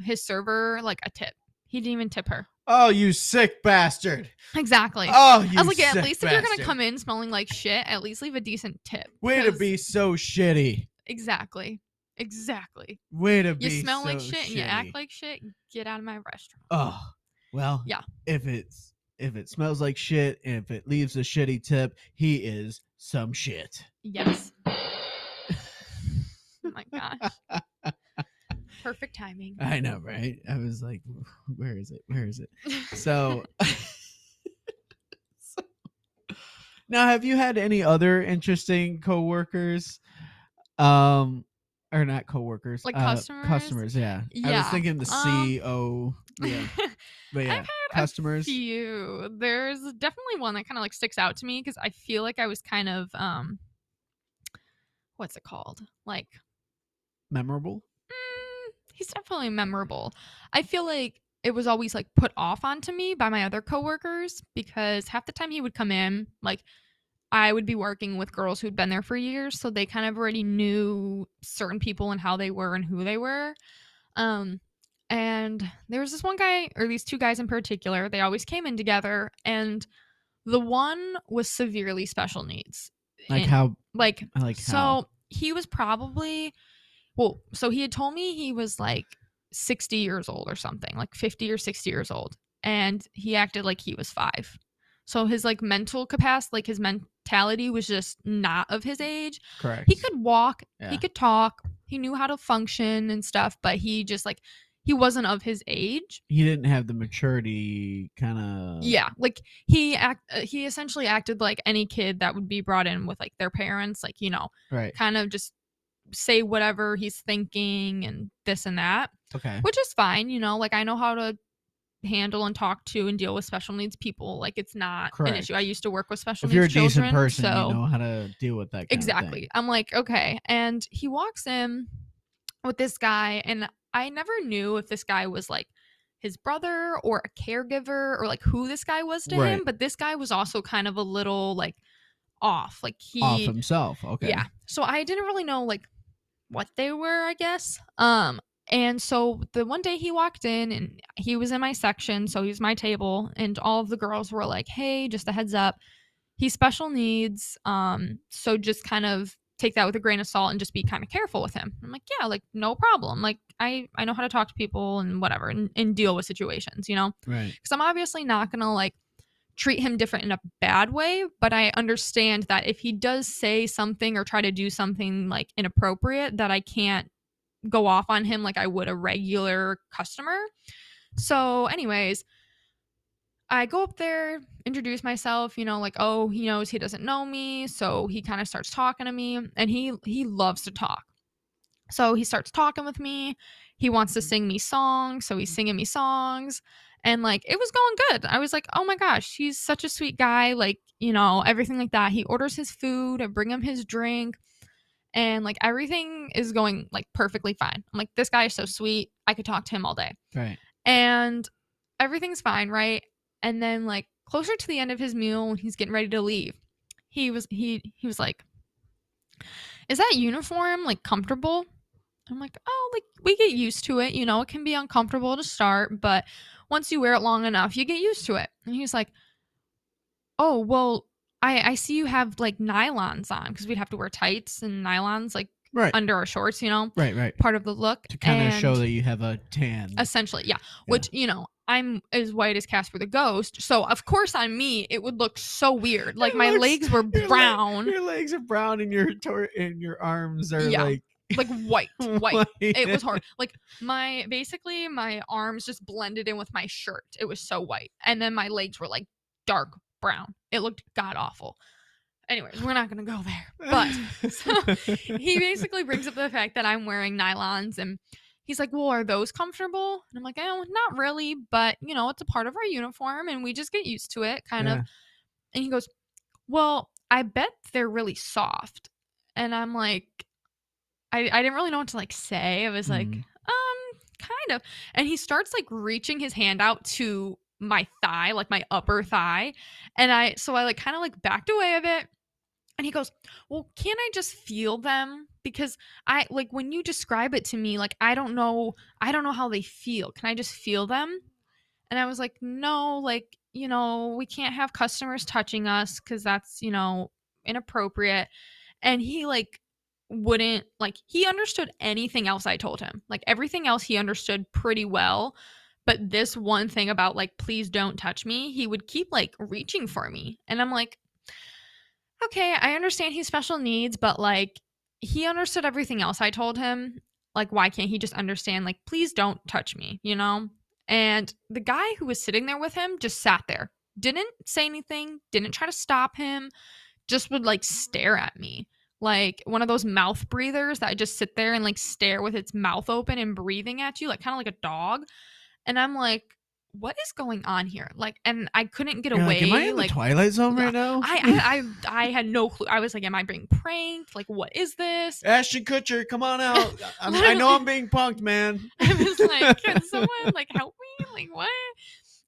his server like a tip. He didn't even tip her. Oh, you sick bastard! Exactly. Oh, you I was like, at sick least if you're gonna bastard. come in smelling like shit, at least leave a decent tip. way to 'cause- be so shitty. exactly, exactly. Way to be. You smell like so shit and you act like shit. Get out of my restaurant. Oh, well, Yeah. If it's if it smells like shit and if it leaves a shitty tip, he is some shit. Yes. oh my gosh. Perfect timing. I know, right? I was like, where is it? Where is it? So, so- now have you had any other interesting coworkers? Um or not coworkers, Like uh, customers? Customers, yeah. I was thinking the um, CEO Yeah. But yeah, customers. a few. There's definitely one that kind of like sticks out to me because I feel like I was kind of um, what's it called? Like, memorable. He's definitely memorable. I feel like it was always like put off onto me by my other coworkers because half the time he would come in like I would be working with girls who'd been there for years, so they kind of already knew certain people and how they were and who they were. Um, and there was this one guy, or these two guys in particular, they always came in together, and the one was severely special needs. Like And, how? like I Like so how? he was probably well, so he had told me he was like 60 years old or something, like 50 or 60 years old. And he acted like he was five. So his like mental capacity, like his mentality was just not of his age. Correct. He could walk, Yeah. he could talk, he knew how to function and stuff, but he just like he wasn't of his age. He didn't have the maturity kind of. Yeah, like he act uh, he essentially acted like any kid that would be brought in with like their parents, like, you know, Right. kind of just say whatever he's thinking and this and that, Okay. which is fine. You know, like I know how to handle and talk to and deal with special needs people. Like it's not an issue. I used to work with special If you're a needs decent children, person, so you know how to deal with that. Exactly. I'm like, okay. And he walks in with this guy, and I never knew if this guy was like his brother or a caregiver or like who this guy was to him. But this guy was also kind of a little like off. Like he Off himself. Okay. yeah. So I didn't really know like what they were, I guess. Um and so the one day he walked in and he was in my section, so he's my table and all of the girls were like, "Hey, just a heads up. He's special needs. Um so just kind of take that with a grain of salt and just be kind of careful with him." I'm like, "Yeah, like no problem. Like I I know how to talk to people and whatever and, and deal with situations, you know?" Right. because I'm obviously not gonna like treat him different in a bad way, but I understand that if he does say something or try to do something like inappropriate, that I can't go off on him like I would a regular customer. So, anyways, I go up there, introduce myself, you know, like, oh, he knows he doesn't know me, so he kind of starts talking to me, and he he loves to talk. So he starts talking with me. He wants to mm-hmm. sing me songs, so he's singing me songs. And like it was going good. I was like, oh my gosh, he's such a sweet guy. Like, you know, everything like that. He orders his food, I bring him his drink, and like everything is going like perfectly fine. I'm like, this guy is so sweet. I could talk to him all day. Right. And everything's fine, right? And then like closer to the end of his meal when he's getting ready to leave, he was he he was like, Is that uniform like comfortable? I'm like, oh, like we get used to it. You know, it can be uncomfortable to start, but once you wear it long enough, you get used to it. And he's like, oh, well, I, I see you have like nylons on because we'd have to wear tights and nylons like Right. under our shorts, you know, right. Right. part of the look. To kind of show that you have a tan. essentially, yeah. Which, you know, I'm as white as Casper the Ghost. So, of course, on me, it would look so weird. Like It my looks- legs were your le- brown, Your legs are brown and your tor- and your arms are Yeah. like like white, white. it was hard. Like my basically my arms just blended in with my shirt. It was so white. And then my legs were like dark brown. It looked god awful. Anyways, we're not gonna go there. But so he basically brings up the fact that I'm wearing nylons and he's like, Well, are those comfortable? And I'm like, Oh, not really, but you know, it's a part of our uniform and we just get used to it, kind of. And he goes, Well, I bet they're really soft. And I'm like, I, I didn't really know what to like say. I was like, Mm. um, kind of. And he starts like reaching his hand out to my thigh, like my upper thigh. And I, so I like kind of like backed away a bit. And he goes, Well, can't I just feel them? Because I like when you describe it to me, like I don't know, I don't know how they feel. Can I just feel them? And I was like, No, like, you know, we can't have customers touching us because that's, you know, inappropriate. And he like wouldn't like he understood anything else I told him. Like everything else he understood pretty well. But this one thing about like, please don't touch me, he would keep like reaching for me. And I'm like, okay, I understand he's special needs, but like he understood everything else I told him. Like, why can't he just understand, like, please don't touch me, you know? And the guy who was sitting there with him just sat there, didn't say anything, didn't try to stop him, just would like stare at me. Like one of those mouth breathers that just sit there and like stare with its mouth open and breathing at you, like kind of like a dog. and I'm like, what is going on here? Like, and I couldn't get You're away. like, am I in like, the Twilight Zone right now? I, I, I, I had no clue. I was like, am I being pranked? Like, what is this? Ashton Kutcher, come on out. I know I'm being punked, man. I was like, can someone like help me? Like, what?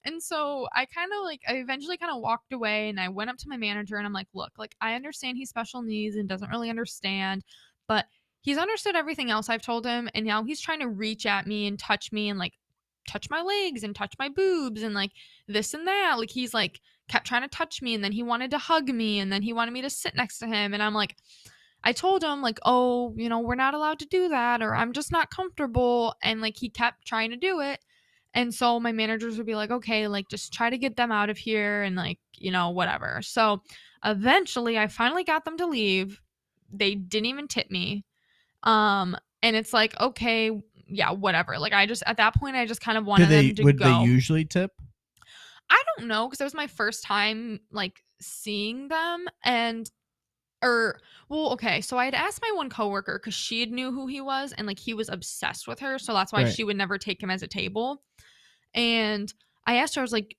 And so I kind of like, I eventually kind of walked away and I went up to my manager and I'm like, look, like, I understand he's special needs and doesn't really understand, but he's understood everything else I've told him. And now he's trying to reach at me and touch me and like touch my legs and touch my boobs and like this and that. Like, he's like, kept trying to touch me and then he wanted to hug me and then he wanted me to sit next to him. And I'm like, I told him like, "Oh, you know, we're not allowed to do that or I'm just not comfortable." And like he kept trying to do it. And so my managers would be like, "Okay, like just try to get them out of here and like, you know, whatever." So eventually I finally got them to leave. They didn't even tip me. Um and it's like, "Okay, yeah, whatever." Like I just at that point I just kind of wanted they them to would go. Would they usually tip? I don't know because it was my first time like seeing them and or well okay so i had asked my one coworker because she knew who he was and like he was obsessed with her so that's why Right. she would never take him as a table and i asked her i was like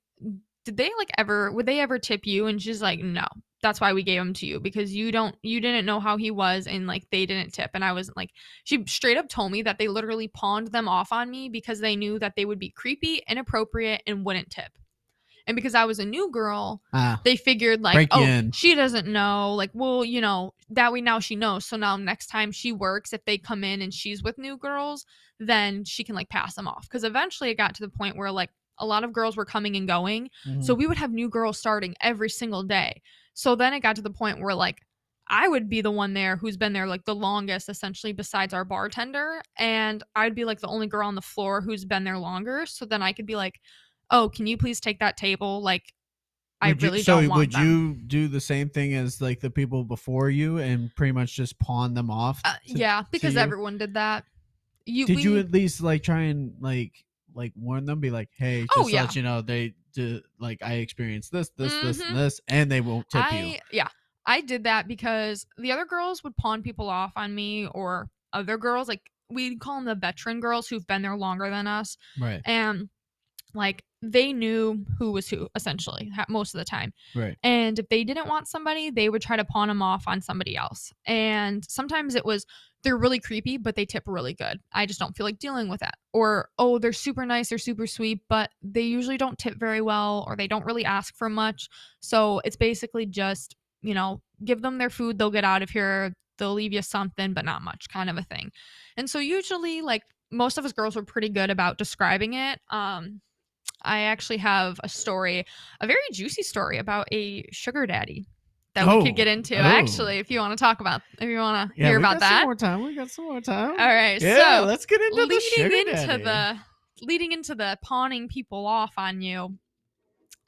did they like ever would they ever tip you and she's like no that's why we gave him to you because you don't you didn't know how he was and like they didn't tip and i wasn't like she straight up told me that they literally pawned them off on me because they knew that they would be creepy inappropriate and wouldn't tip and because i was a new girl Ah, they figured like oh she doesn't know like well you know that way now she knows so now next time she works if they come in and she's with new girls then she can like pass them off because eventually it got to the point where like a lot of girls were coming and going so mhm. we would have new girls starting every single day so then it got to the point where like I would be the one there who's been there like the longest, essentially, besides our bartender. And I'd be like the only girl on the floor who's been there longer. So then I could be like, oh, can you please take that table? Like, I Would you- really so don't want So, would them. you do the same thing as like the people before you and pretty much just pawn them off? Uh, yeah, because everyone did that. You Did we, you at least like try and like like warn them? Be like, hey, just Oh, yeah. let you know, they do like I experienced this, this, this, Mhm. and this, and they won't tip you. Yeah, I did that because the other girls would pawn people off on me or other girls like we'd call them the veteran girls who've been there longer than us Right, and like they knew who was who essentially most of the time. Right. and if they didn't want somebody they would try to pawn them off on somebody else. And sometimes it was they're really creepy but they tip really good. I just don't feel like dealing with that. Or oh they're super nice they're super sweet but they usually don't tip very well or they don't really ask for much. So it's basically just you know give them their food they'll get out of here they'll leave you something but not much kind of a thing. And so usually like most of us girls were pretty good about describing it um i actually have a story a very juicy story about a sugar daddy that we Oh, could get into oh. actually if you want to talk about if you want to Yeah, hear about got Some that more time. We got some more time. all right Yeah, so let's get into the leading sugar into daddy. the leading into the pawning people off on you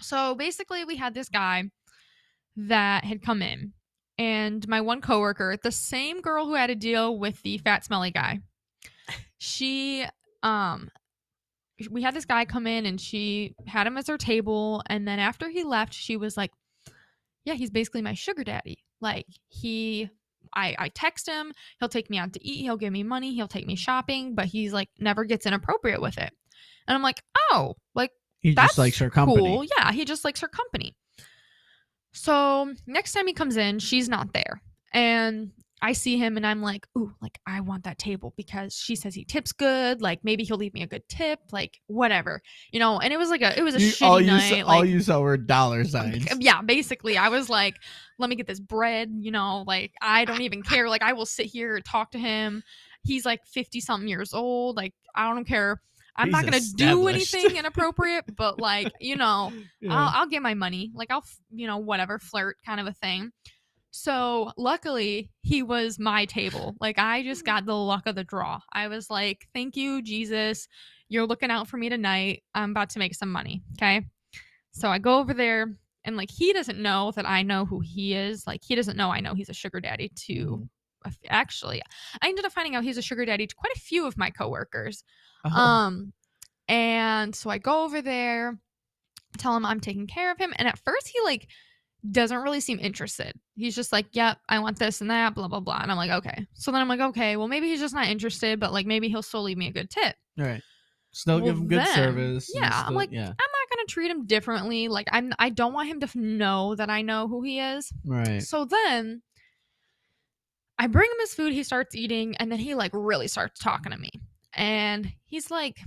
so basically we had this guy that had come in and my one coworker the same girl who had to deal with the fat smelly guy she um we had this guy come in and she had him as her table and then after he left she was like yeah he's basically my sugar daddy like he I, I text him he'll take me out to eat he'll give me money he'll take me shopping but he's like never gets inappropriate with it and i'm like oh like he that's just likes her company. Cool. Yeah, he just likes her company. So next time he comes in, she's not there. And I see him and I'm like, ooh, like I want that table because she says he tips good. Like maybe he'll leave me a good tip, like whatever. You know, and it was like a it was a You, shitty all, you night. saw, all you saw were dollar signs. yeah, basically, I was like, let me get this bread, you know, like I don't even care. Like I will sit here and talk to him. He's like 50 something years old. Like I don't care. I'm not going to do anything inappropriate, but like, you know, Yeah. I'll, I'll get my money. Like I'll, you know, whatever, flirt kind of a thing. So luckily, he was my table. Like I just mm. got the luck of the draw. I was like, "Thank you, Jesus. You're looking out for me tonight. I'm about to make some money." Okay. So I go over there, and like he doesn't know that I know who he is. Like he doesn't know I know he's a sugar daddy to. Mm. A f- Actually, I ended up finding out he's a sugar daddy to quite a few of my coworkers. Oh, Um, and so I go over there, tell him I'm taking care of him, and at first he like doesn't really seem interested. He's just like, "Yep, I want this and that, blah blah blah." And I'm like, "Okay." So then I'm like, "Okay, well maybe he's just not interested, but like maybe he'll still leave me a good tip." right. Still Well, give him good then- service. yeah, I'm like, yeah, I'm not gonna treat him differently. Like I'm I don't want him to know that I know who he is. right. So then I bring him his food, he starts eating, and then he like really starts talking to me. And he's like,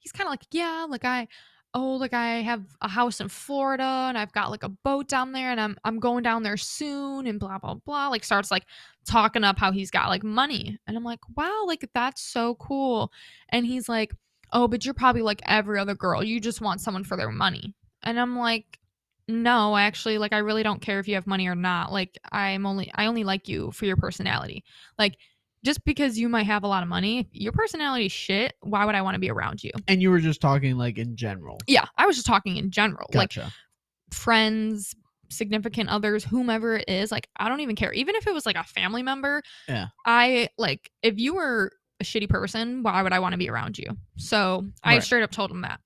he's kind of like, yeah, like I, oh, like I have a house in Florida and I've got like a boat down there and I'm I'm going down there soon and blah blah blah. Like starts like talking up how he's got like money. And I'm like, wow, like that's so cool. And he's like, oh, but you're probably like every other girl. You just want someone for their money. And I'm like, no, actually, like I really don't care if you have money or not. Like I'm only I only like you for your personality. Like just because you might have a lot of money, your personality is shit, why would I want to be around you? And you were just talking like in general. Yeah, I was just talking in general. Like friends, significant others, whomever it is, like I don't even care. Even if it was like a family member, Yeah. I like if you were a shitty person, why would I want to be around you? So I Right. straight up told him that.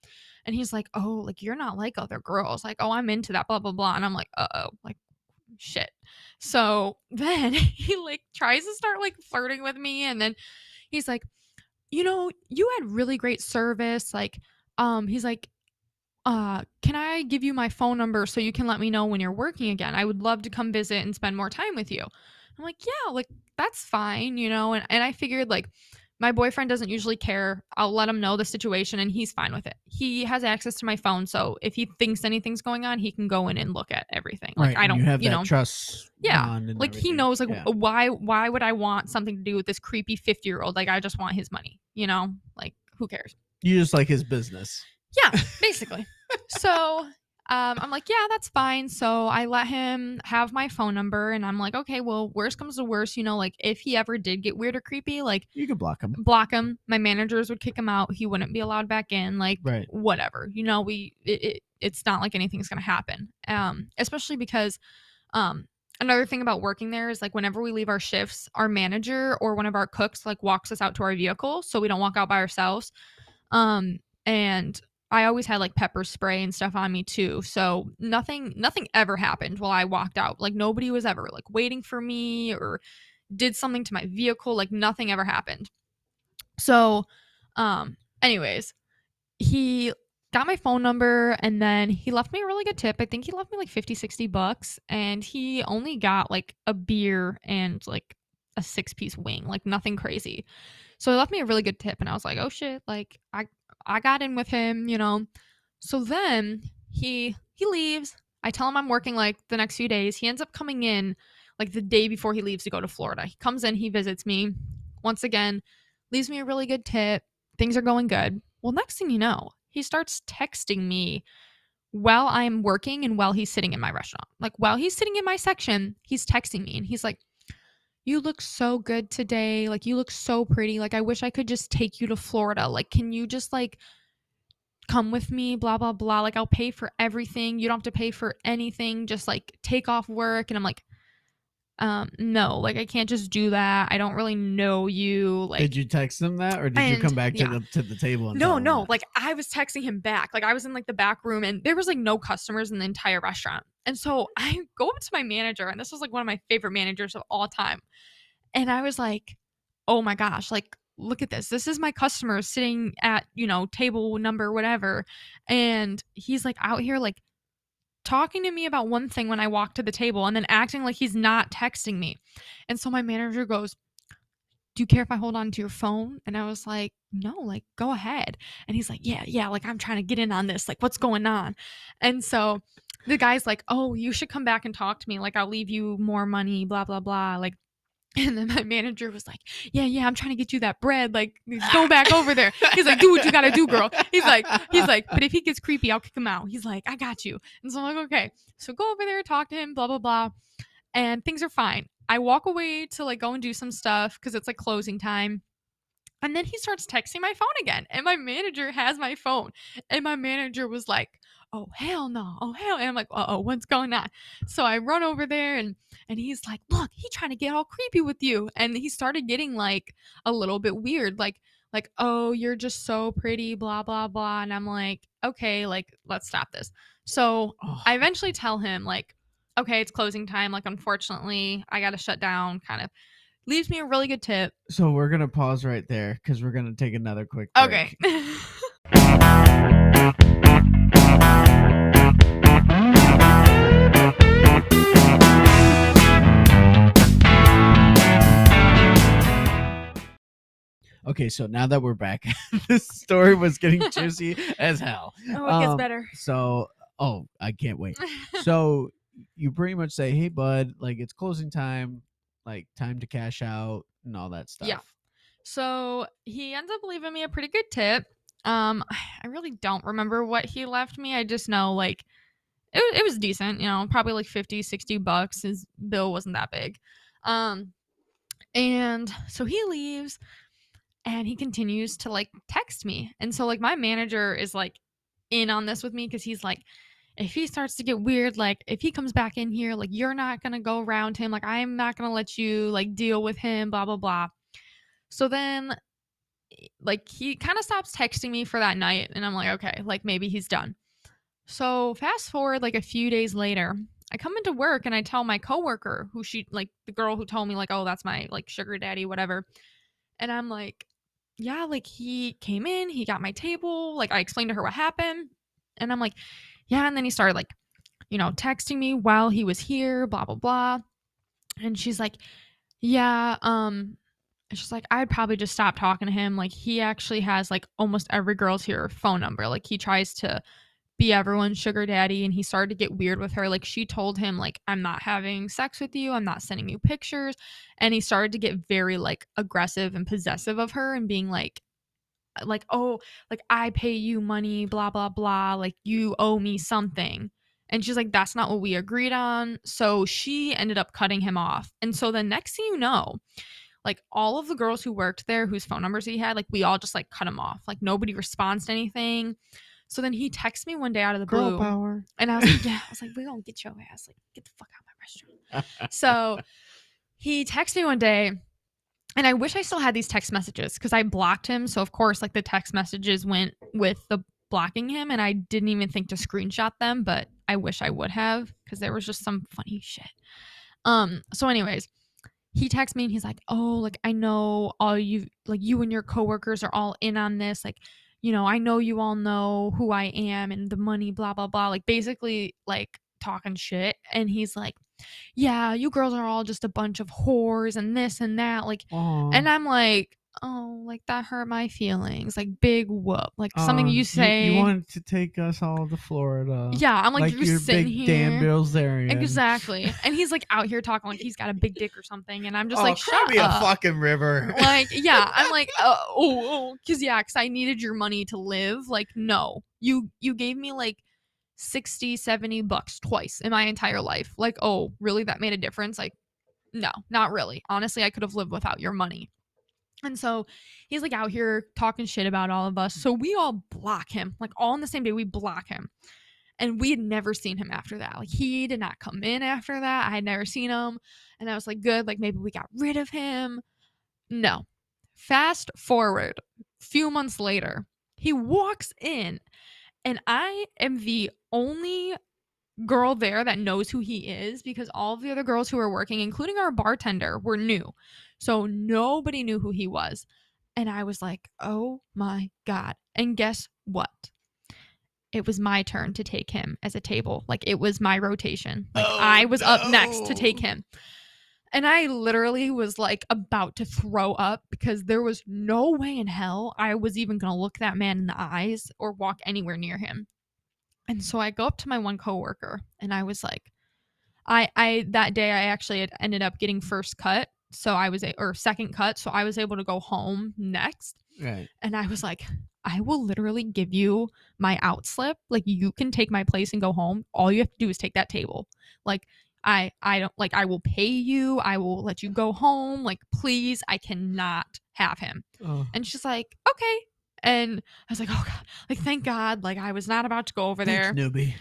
And he's like, Oh, like you're not like other girls. Like, oh, I'm into that, blah, blah, blah. And I'm like, uh oh, like shit. So then he like tries to start like flirting with me, and then he's like, you know, you had really great service. Like, um, he's like, uh, can I give you my phone number so you can let me know when you're working again? I would love to come visit and spend more time with you. I'm like, yeah, like that's fine, you know. And and I figured like my boyfriend doesn't usually care. I'll let him know the situation and he's fine with it. He has access to my phone, so if he thinks anything's going on, he can go in and look at everything. Like right. I don't, you have that know, trust. Yeah, like he knows like Yeah. why why would I want something to do with this creepy 50 year old? Like I just want his money, you know? Like who cares? you just like his business. Yeah, basically. so um, I'm like, yeah, that's fine. So I let him have my phone number, and I'm like, okay, well, worst comes to worst, you know, like if he ever did get weird or creepy, like You can block him. block him. My managers would kick him out. He wouldn't be allowed back in. Like Right. whatever, you know, we it, it, it's not like anything's gonna happen. Um, especially because um. Another thing about working there is like whenever we leave our shifts, our manager or one of our cooks like walks us out to our vehicle so we don't walk out by ourselves. Um, and I always had like pepper spray and stuff on me too. So nothing nothing ever happened while I walked out. Like nobody was ever like waiting for me or did something to my vehicle. Like nothing ever happened. So um anyways, he got my phone number and then he left me a really good tip. I think he left me like 50 60 bucks and he only got like a beer and like a six piece wing, like nothing crazy. So he left me a really good tip and I was like, "Oh shit, like I I got in with him, you know." So then he he leaves. I tell him I'm working like the next few days. He ends up coming in like the day before he leaves to go to Florida. He comes in, he visits me once again, leaves me a really good tip. Things are going good. Well, next thing you know, he starts texting me while I'm working and while he's sitting in my restaurant. Like while he's sitting in my section, he's texting me and he's like, You look so good today. Like you look so pretty. Like I wish I could just take you to Florida. Like, can you just like come with me? Blah, blah, blah. Like I'll pay for everything. You don't have to pay for anything. Just like take off work. And I'm like, um, no, like I can't just do that. I don't really know you. Like did you text him that, or did you come back to yeah. the to the table? And no, no. Like I was texting him back. Like I was in like the back room and there was like no customers in the entire restaurant. And so I go up to my manager, and this was like one of my favorite managers of all time. And I was like, oh my gosh, like look at this. This is my customer sitting at, you know, table number, whatever. And he's like out here like talking to me about one thing when I walk to the table and then acting like he's not texting me. And so my manager goes, do you care if I hold on to your phone? And I was like, no, like go ahead. And he's like, yeah, yeah, like I'm trying to get in on this. Like what's going on? And so the guy's like, oh, you should come back and talk to me. Like I'll leave you more money, blah, blah, blah. Like, and then my manager was like, yeah, yeah, I'm trying to get you that bread. Like go back over there. He's like, do what you gotta do, girl. He's like, he's like, but if he gets creepy, I'll kick him out. He's like, I got you. And so I'm like, okay. So go over there, talk to him, blah, blah, blah. And things are fine. I walk away to like go and do some stuff because it's like closing time. And then he starts texting my phone again. And my manager has my phone. And my manager was like, oh hell no. Oh hell. And I'm like, uh oh, what's going on? So I run over there and and he's like, look, he trying to get all creepy with you. And he started getting like a little bit weird. Like, like, oh, you're just so pretty, blah, blah, blah. And I'm like, okay, like, let's stop this. So Oh, I eventually tell him, like, okay, it's closing time. Like, unfortunately, I got to shut down, kind of leaves me a really good tip. So we're gonna pause right there because we're gonna take another quick. Break. Okay. Okay, so now that we're back, this story was getting juicy as hell. oh, it gets Um, better. So, oh, I can't wait. So you pretty much say, "Hey, bud, like it's closing time, like time to cash out and all that stuff." Yeah. So he ends up leaving me a pretty good tip. Um, I really don't remember what he left me. I just know like it, it was decent, you know, probably like 50, 60 bucks. His bill wasn't that big. Um, and so he leaves and he continues to like text me. And so like my manager is like in on this with me because he's like, if he starts to get weird, like if he comes back in here, like you're not gonna go around him, like I'm not gonna let you like deal with him, blah blah blah. So then eh, like he kind of stops texting me for that night and I'm like, okay, like maybe he's done. So fast forward like a few days later, I come into work and I tell my coworker who she like the girl who told me like, oh, that's my like sugar daddy, whatever. And I'm like, yeah, like he came in, he got my table, like I explained to her what happened. And I'm like, yeah, and then he started like, you know, texting me while he was here, blah blah blah. And she's like, yeah, um, she's like, I'd probably just stop talking to him. Like he actually has like almost every girl's here phone number. Like he tries to be everyone's sugar daddy and he started to get weird with her. Like she told him like I'm not having sex with you. I'm not sending you pictures. And he started to get very like aggressive and possessive of her and being like uh, like oh like I pay you money blah blah blah like you owe me something. And she's like that's not what we agreed on. So she ended up cutting him off. And so the next thing you know, like all of the girls who worked there whose phone numbers he had like we all just like cut him off like nobody responds to anything so then he texts me one day out of the Girl blue power. and i was like yeah i was like we're gonna get your ass like get the fuck out of my restaurant so he texts me one day and i wish i still had these text messages because i blocked him so of course like the text messages went with the blocking him and i didn't even think to screenshot them but i wish i would have because there was just some funny shit um so anyways he texts me and he's like, "Oh, like I know all you like you and your coworkers are all in on this. Like, you know, I know you all know who I am and the money, blah blah blah. Like basically like talking shit." And he's like, "Yeah, you girls are all just a bunch of whores and this and that." Like, Aw. and I'm like, "Oh, like that hurt my feelings. Like big whoop. Like something you say." You, wanted to take us all to Florida. yeah, I'm like, like you're, your sitting big here. Dan Bilzerian. Exactly. And he's like out here talking like he's got a big dick or something. And I'm just oh, like, shut me up. a fucking river. like yeah i'm like uh, oh, oh cuz yeah cuz i needed your money to live like no you you gave me like 60 70 bucks twice in my entire life like oh really that made a difference like no not really honestly i could have lived without your money and so he's like out here talking shit about all of us. So we all block him like all in the same day we block him. And we had never seen him after that. Like he did not come in after that. I had never seen him. And i was like good like maybe we got rid of him. No. Fast forward, few months later, he walks in, and I am the only girl there that knows who he is because all of the other girls who were working, including our bartender, were new. So nobody knew who he was. And I was like, oh my God. And guess what? It was my turn to take him as a table. Like it was my rotation. Like Oh, I was up next to take him. And I literally was like about to throw up because there was no way in hell I was even going to look that man in the eyes or walk anywhere near him. And so I go up to my one coworker and I was like, I, I, that day I actually had ended up getting first cut. So I was, a, or second cut. So I was able to go home next. right. And I was like, I will literally give you my out slip. Like you can take my place and go home. All you have to do is take that table. Like I I don't like I will pay you. I will let you go home. Like please, I cannot have him. Oh. And she's like, "Okay." And I was like, "Oh god." Like thank God. Like I was not about to go over there. Newbie.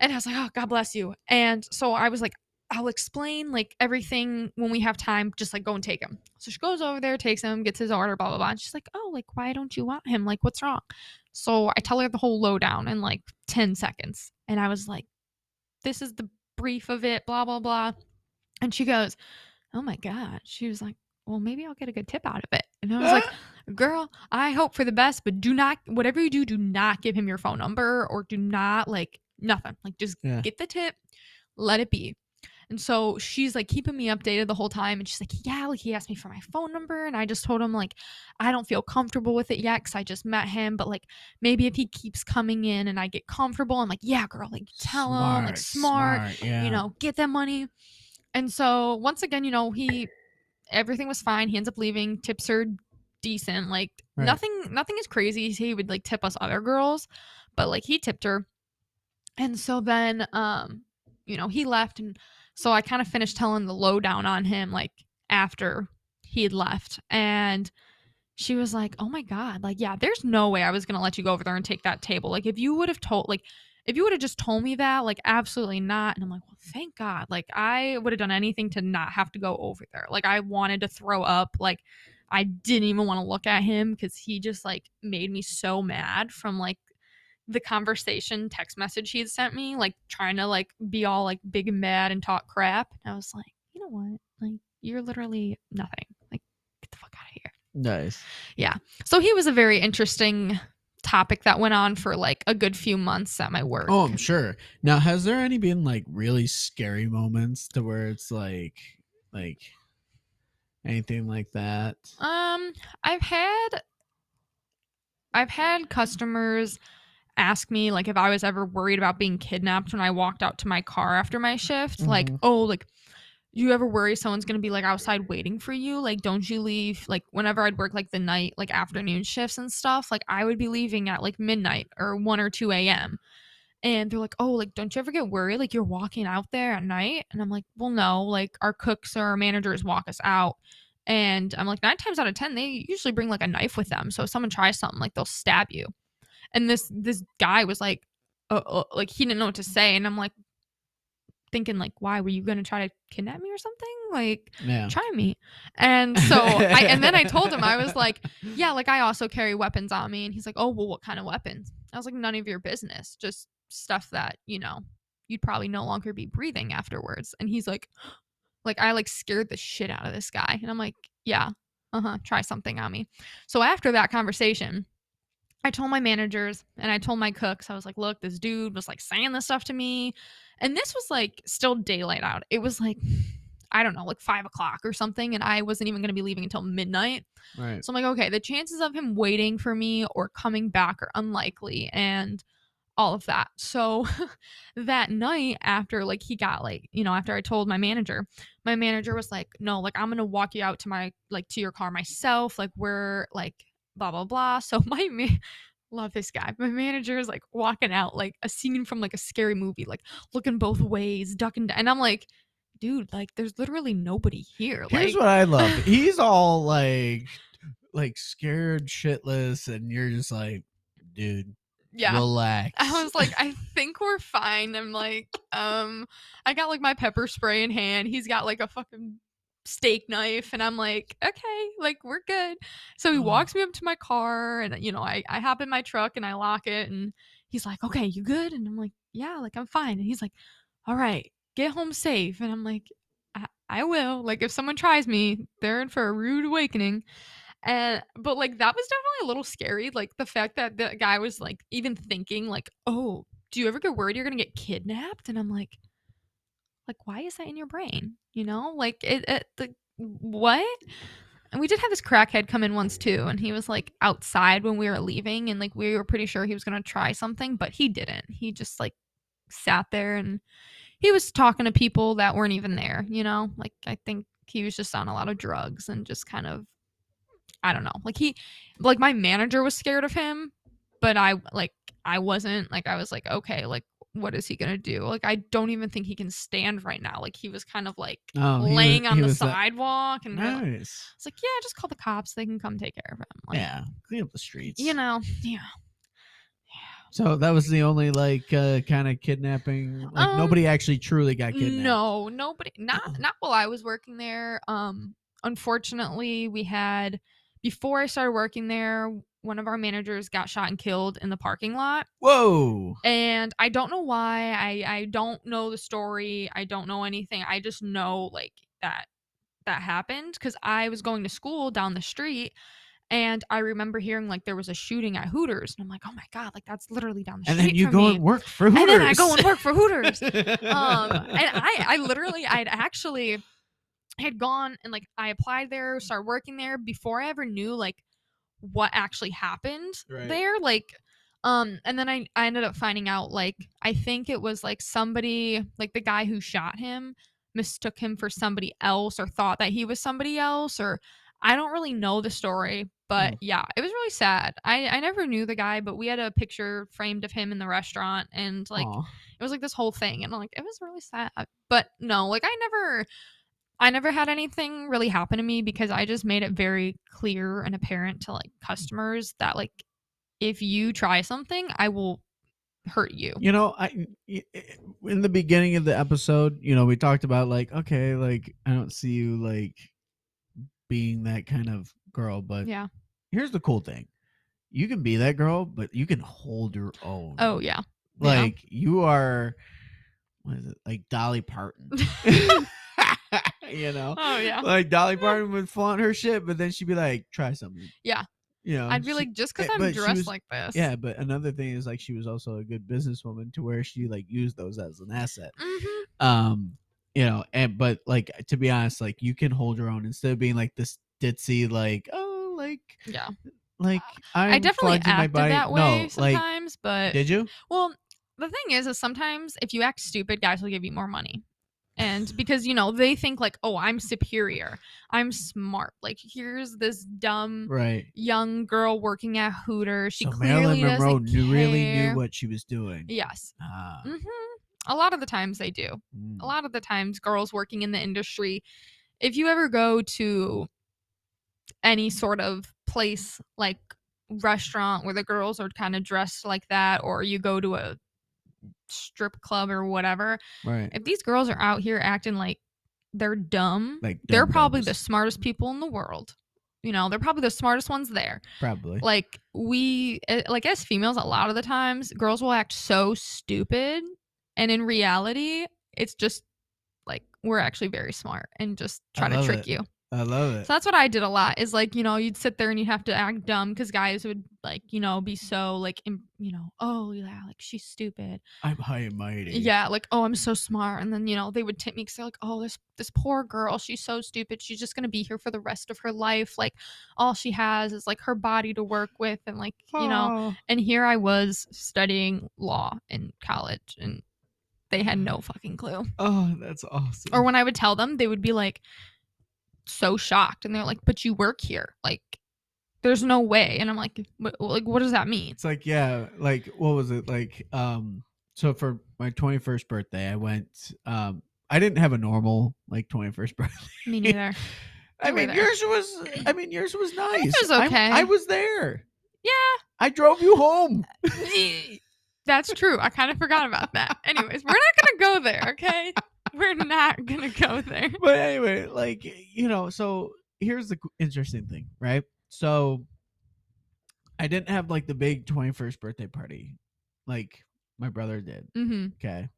And I was like, oh, God bless you. And so I was like, I'll explain like everything when we have time, just like go and take him. So she goes over there, takes him, gets his order, blah, blah, blah. And she's like, oh, like, why don't you want him? Like, what's wrong? So I tell her the whole lowdown in like 10 seconds. And I was like, this is the brief of it, blah, blah, blah. And she goes, oh my God. She was like, well, maybe I'll get a good tip out of it. And I was like, girl, I hope for the best, but do not, whatever you do, do not give him your phone number or do not like nothing. Like just Yeah. get the tip, let it be. And so she's like keeping me updated the whole time. And she's like, yeah, like he asked me for my phone number. And I just told him, like, I don't feel comfortable with it yet because I just met him. But like, maybe if he keeps coming in and I get comfortable, I'm like, yeah, girl, like tell him, like smart, yeah. you know, get that money. And so once again, you know, he everything was fine. He ends up leaving. Tips are decent. Like Right. nothing nothing is crazy. He would like tip us other girls, but like he tipped her. And so then um, you know, he left and so I kind of finished telling the lowdown on him like after he had left. And she was like, "Oh my god, like yeah, there's no way I was going to let you go over there and take that table. Like if you would have told like if you would have just told me that, like absolutely not." And I'm like, "Well, thank God. Like I would have done anything to not have to go over there. Like I wanted to throw up. Like I didn't even want to look at him cuz he just like made me so mad from like the conversation text message he had sent me, like trying to like be all like big and mad and talk crap. And I was like, "You know what? Like you're literally nothing. Like get the fuck out of here." nice. Yeah. So he was a very interesting topic that went on for like a good few months at my work. Oh, I'm sure. Now, has there any been like really scary moments to where it's like, like anything like that? Um, I've had I've had customers ask me like if I was ever worried about being kidnapped when I walked out to my car after my shift. Like, Mhm. oh, like you ever worry someone's gonna be like outside waiting for you? Like, don't you leave? Like, whenever I'd work like the night, like afternoon shifts and stuff, like I would be leaving at like midnight or one or two a.m. And they're like, oh, like, don't you ever get worried? Like, you're walking out there at night? And I'm like, well, no. Like, our cooks or our managers walk us out. And I'm like, nine times out of 10, they usually bring like a knife with them. So if someone tries something, like, they'll stab you. And this this guy was like, uh, uh, like, he didn't know what to say. And I'm like, thinking, like, why? Were you going to try to kidnap me or something? Like, Yeah. try me. And so I and then I told him I was like, yeah, like I also carry weapons on me and he's like, "Oh, well what kind of weapons?" I was like, "None of your business. Just stuff that, you know, you'd probably no longer be breathing afterwards." And he's like like I like scared the shit out of this guy. And I'm like, "Yeah. Uh-huh. Try something on me." So after that conversation, I told my managers and I told my cooks, I was like, look, this dude was like saying this stuff to me. And this was like still daylight out. It was like, I don't know, like five o'clock or something. And I wasn't even going to be leaving until midnight. Right. So I'm like, okay, the chances of him waiting for me or coming back are unlikely and all of that. So that night after like he got like, you know, after I told my manager, my manager was like, "No, like I'm going to walk you out to my like to your car myself. Like we're like blah blah blah." So my man love this guy. My manager is like walking out like a scene from like a scary movie, like looking both ways, ducking down. And I'm like, dude, like there's literally nobody here. Here's like what I love. He's all like, like scared shitless, and you're just like, dude, yeah. relax. I was like, I think we're fine. I'm like, um, I got like my pepper spray in hand. He's got like a fucking steak knife, and I'm like, okay, like we're good. So he Oh. walks me up to my car, and you know, I I hop in my truck and I lock it, and he's like, okay, you good? And I'm like, yeah, like I'm fine. And he's like, all right, get home safe. And I'm like, I, I will. Like if someone tries me, they're in for a rude awakening. And but like that was definitely a little scary. Like the fact that the guy was like even thinking like, "Oh, do you ever get worried you're gonna get kidnapped?" And I'm like, like why is that in your brain? You know, like it, it the what? And we did have this crackhead come in once too, and he was like outside when we were leaving, and like we were pretty sure he was gonna try something, but he didn't. He just like sat there and he was talking to people that weren't even there. You know, like I think he was just on a lot of drugs and just kind of I don't know. Like he like my manager was scared of him, but I like I wasn't. Like I was like, okay, like what is he gonna do? Like I don't even think he can stand right now. Like he was kind of like oh, laying was- on the was that- sidewalk and Nice. was like, yeah, just call the cops. They can come take care of him. Like, yeah, clean up the streets. You know, yeah. So that was the only like uh, kind of kidnapping. Like Um, nobody actually truly got kidnapped. No, nobody not not while I was working there. Um unfortunately, we had before I started working there, one of our managers got shot and killed in the parking lot. Whoa. And I don't know why. I I don't know the story. I don't know anything. I just know like that that happened because I was going to school down the street and I remember hearing like there was a shooting at Hooters. And I'm like, oh my God, like that's literally down the And street. And then you go me. and work for Hooters. And then I go and work for Hooters. um, and I, I literally, I'd actually had gone and like I applied there, started working there before I ever knew like what actually happened Right. there. Like, um, and then I, I ended up finding out like I think it was like somebody like the guy who shot him mistook him for somebody else or thought that he was somebody else or I don't really know the story, but Mm. yeah, it was really sad. I I never knew the guy, but we had a picture framed of him in the restaurant and like Aw. it was like this whole thing and like it was really sad but no like i never i never had anything really happen to me because i just made it very clear and apparent to like customers that like if you try something i will hurt you You know, I eh, in the beginning of the episode, you know, we talked about like, okay, like I don't see you like being that kind of girl, but yeah here's the cool thing. You can be that girl, but you can hold your oh, own. oh yeah Yeah. Like you are what is it? Like Dolly Parton. you know? oh yeah Like Dolly Parton would flaunt her shit, but then she'd be like, try something. Yeah. You know, i'd be she- like just because eh, i'm dressed was- like this yeah, but another thing is like she was also a good businesswoman to where she like used those as an asset. hmm Um, you know, and but like to be honest, like you can hold your own instead of being like this ditzy, like oh, like yeah like I'm i definitely acted that way no, like sometimes but did you? Well, the thing is, is sometimes if you act stupid, guys will give you more money. And because, you know, they think like, oh, I'm superior. I'm smart. Like, here's this dumb Right. young girl working at Hooters. She so clearly Marilyn Monroe knew, really knew what she was doing. Yes. Ah, hmm A lot of the times they do. mm. A lot of the times, girls working in the industry, if you ever go to any sort of place like restaurant where the girls are kind of dressed like that, or you go to a strip club or whatever, Right. if these girls are out here acting like they're dumb, Like they're dumb probably the smartest people in the world. You know, they're probably the smartest ones there. probably. Like we eh, like as females a lot of the times girls will act so stupid and in reality it's just like we're actually very smart and just try to trick it. you. I love it. So that's what I did a lot is like, you know, you'd sit there and you'd have to act dumb cuz guys would like, you know, be so like im- you know, oh yeah, like she's stupid. I'm high and mighty. Yeah, like oh, I'm so smart, and then you know they would tip me because they're like, oh, this this poor girl, she's so stupid. She's just gonna be here for the rest of her life. Like all she has is like her body to work with, and like you know. And here I was studying law in college, and they had no fucking clue. Oh, that's awesome. Or when I would tell them, they would be like so shocked, and they're like, "But you work here, like." There's no way, and I'm like, like, what does that mean? It's like yeah, like what was it like? Um, so for my twenty first birthday, I went. Um, I didn't have a normal like twenty first birthday. Me neither. I mean, yours was. I mean, yours was nice. It was okay. I was there. Yeah, I drove you home. That's true. I kind of forgot about that. Anyways, we're not gonna go there, okay? We're not gonna go there. But anyway, like you know, so here's the interesting thing, right? So I didn't have like the big twenty first birthday party, like my brother did. Mm-hmm. Okay.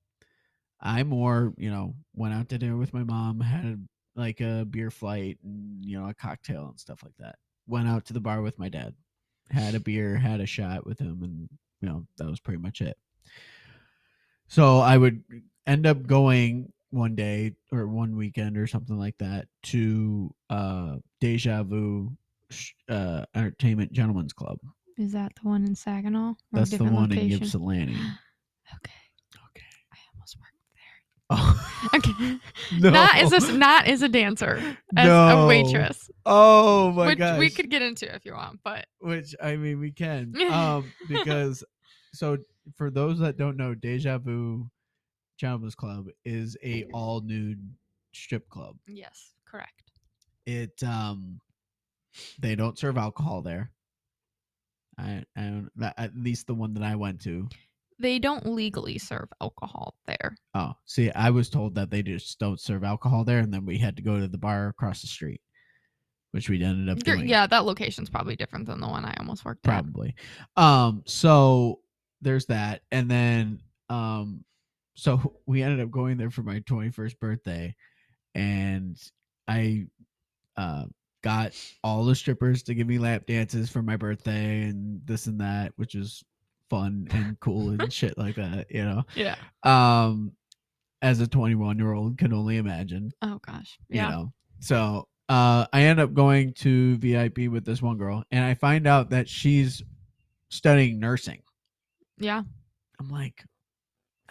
I more, you know, went out to dinner with my mom, had like a beer flight and, you know, a cocktail and stuff like that. Went out to the bar with my dad, had a beer, had a shot with him, and, you know, that was pretty much it. So I would end up going one day or one weekend or something like that to uh Deja Vu uh Entertainment Gentlemen's Club. Is that the one in Saginaw? That's the one in? Ypsilanti. Okay, Okay. I almost worked there. Oh, Okay, no. not as a not as a dancer, as No. a waitress, Oh my God. we could get into if you want. But Which I mean we can. Um because so for those that don't know, Deja Vu Gentlemen's Club is a all nude strip club. yes, correct. It um they don't serve alcohol there. I, I don't that, at least the one that I went to. They don't legally serve alcohol there. Oh, see, I was told that they just don't serve alcohol there, and then we had to go to the bar across the street, which we ended up doing. yeah, that location's probably different than the one I almost worked at. probably um so there's that and then um so we ended up going there for my 21st birthday and I uh, got all the strippers to give me lap dances for my birthday and this and that, which is fun and cool and shit like that, you know. Yeah. Um as a 21 year old can only imagine, Oh gosh. you Yeah. know. So uh I end up going to VIP with this one girl and I find out that she's studying nursing. Yeah. I'm like,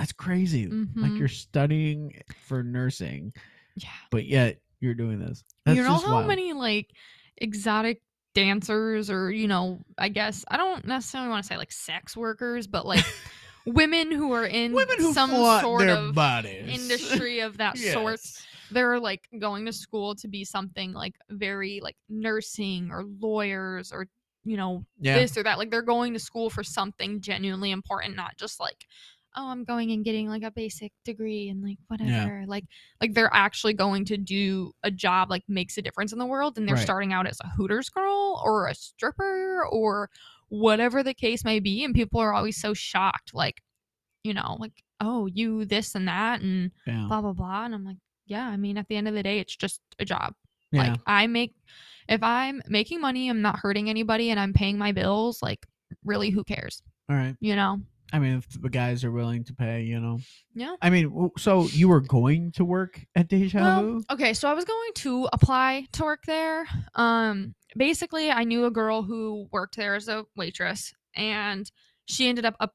that's crazy. Like Mhm. you're studying for nursing, Yeah. but yet you're doing this. That's you know how wild. many like exotic dancers or you know i guess i don't necessarily want to say like sex workers but like women who are in women who some sort of bodies. industry of that sort they're like going to school to be something like very like nursing or lawyers or you know Yeah. this or that like they're going to school for something genuinely important not just like oh i'm going and getting like a basic degree and like whatever like like they're actually going to do a job like makes a difference in the world and they're Right. starting out as a hooters girl or a stripper or whatever the case may be and people are always so shocked like you know like oh you this and that and yeah. blah blah blah and i'm like yeah i mean at the end of the day it's just a job yeah. like i make if i'm making money i'm not hurting anybody and i'm paying my bills like really who cares All right. you know I mean, if the guys are willing to pay, you know. Yeah. I mean, so you were going to work at Deja well Vu? okay so i was going to apply to work there um basically i knew a girl who worked there as a waitress and she ended up up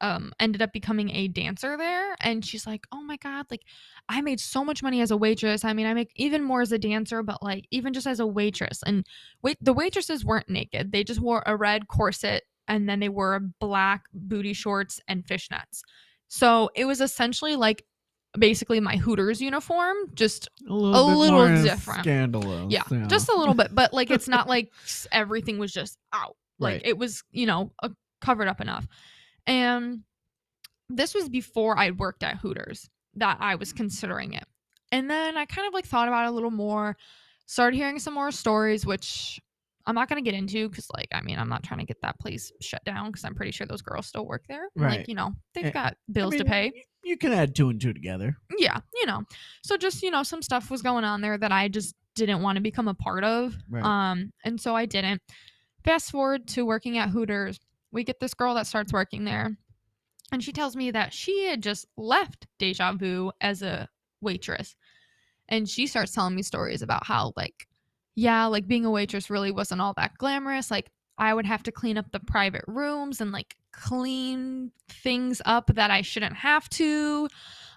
um ended up becoming a dancer there and she's like oh my god like i made so much money as a waitress i mean i make even more as a dancer but like even just as a waitress and wait the waitresses weren't naked they just wore a red corset and then they wore black booty shorts and fishnets so it was essentially like basically my hooters uniform just A little, a little different. Scandalous. yeah, just a little bit but like it's not like everything was just out like Right. it was you know uh, covered up enough and this was before i worked at hooters that i was considering it and then i kind of like thought about it a little more started hearing some more stories which i'm not going to get into because like i mean i'm not trying to get that place shut down because i'm pretty sure those girls still work there Right. like you know they've Eh, got bills to mean, pay You can add two and two together. yeah you know so just you know some stuff was going on there that i just didn't want to become a part of Right. um and so i didn't fast forward to working at hooters we get this girl that starts working there and she tells me that she had just left deja vu as a waitress and she starts telling me stories about how like yeah like being a waitress really wasn't all that glamorous like i would have to clean up the private rooms and like clean things up that i shouldn't have to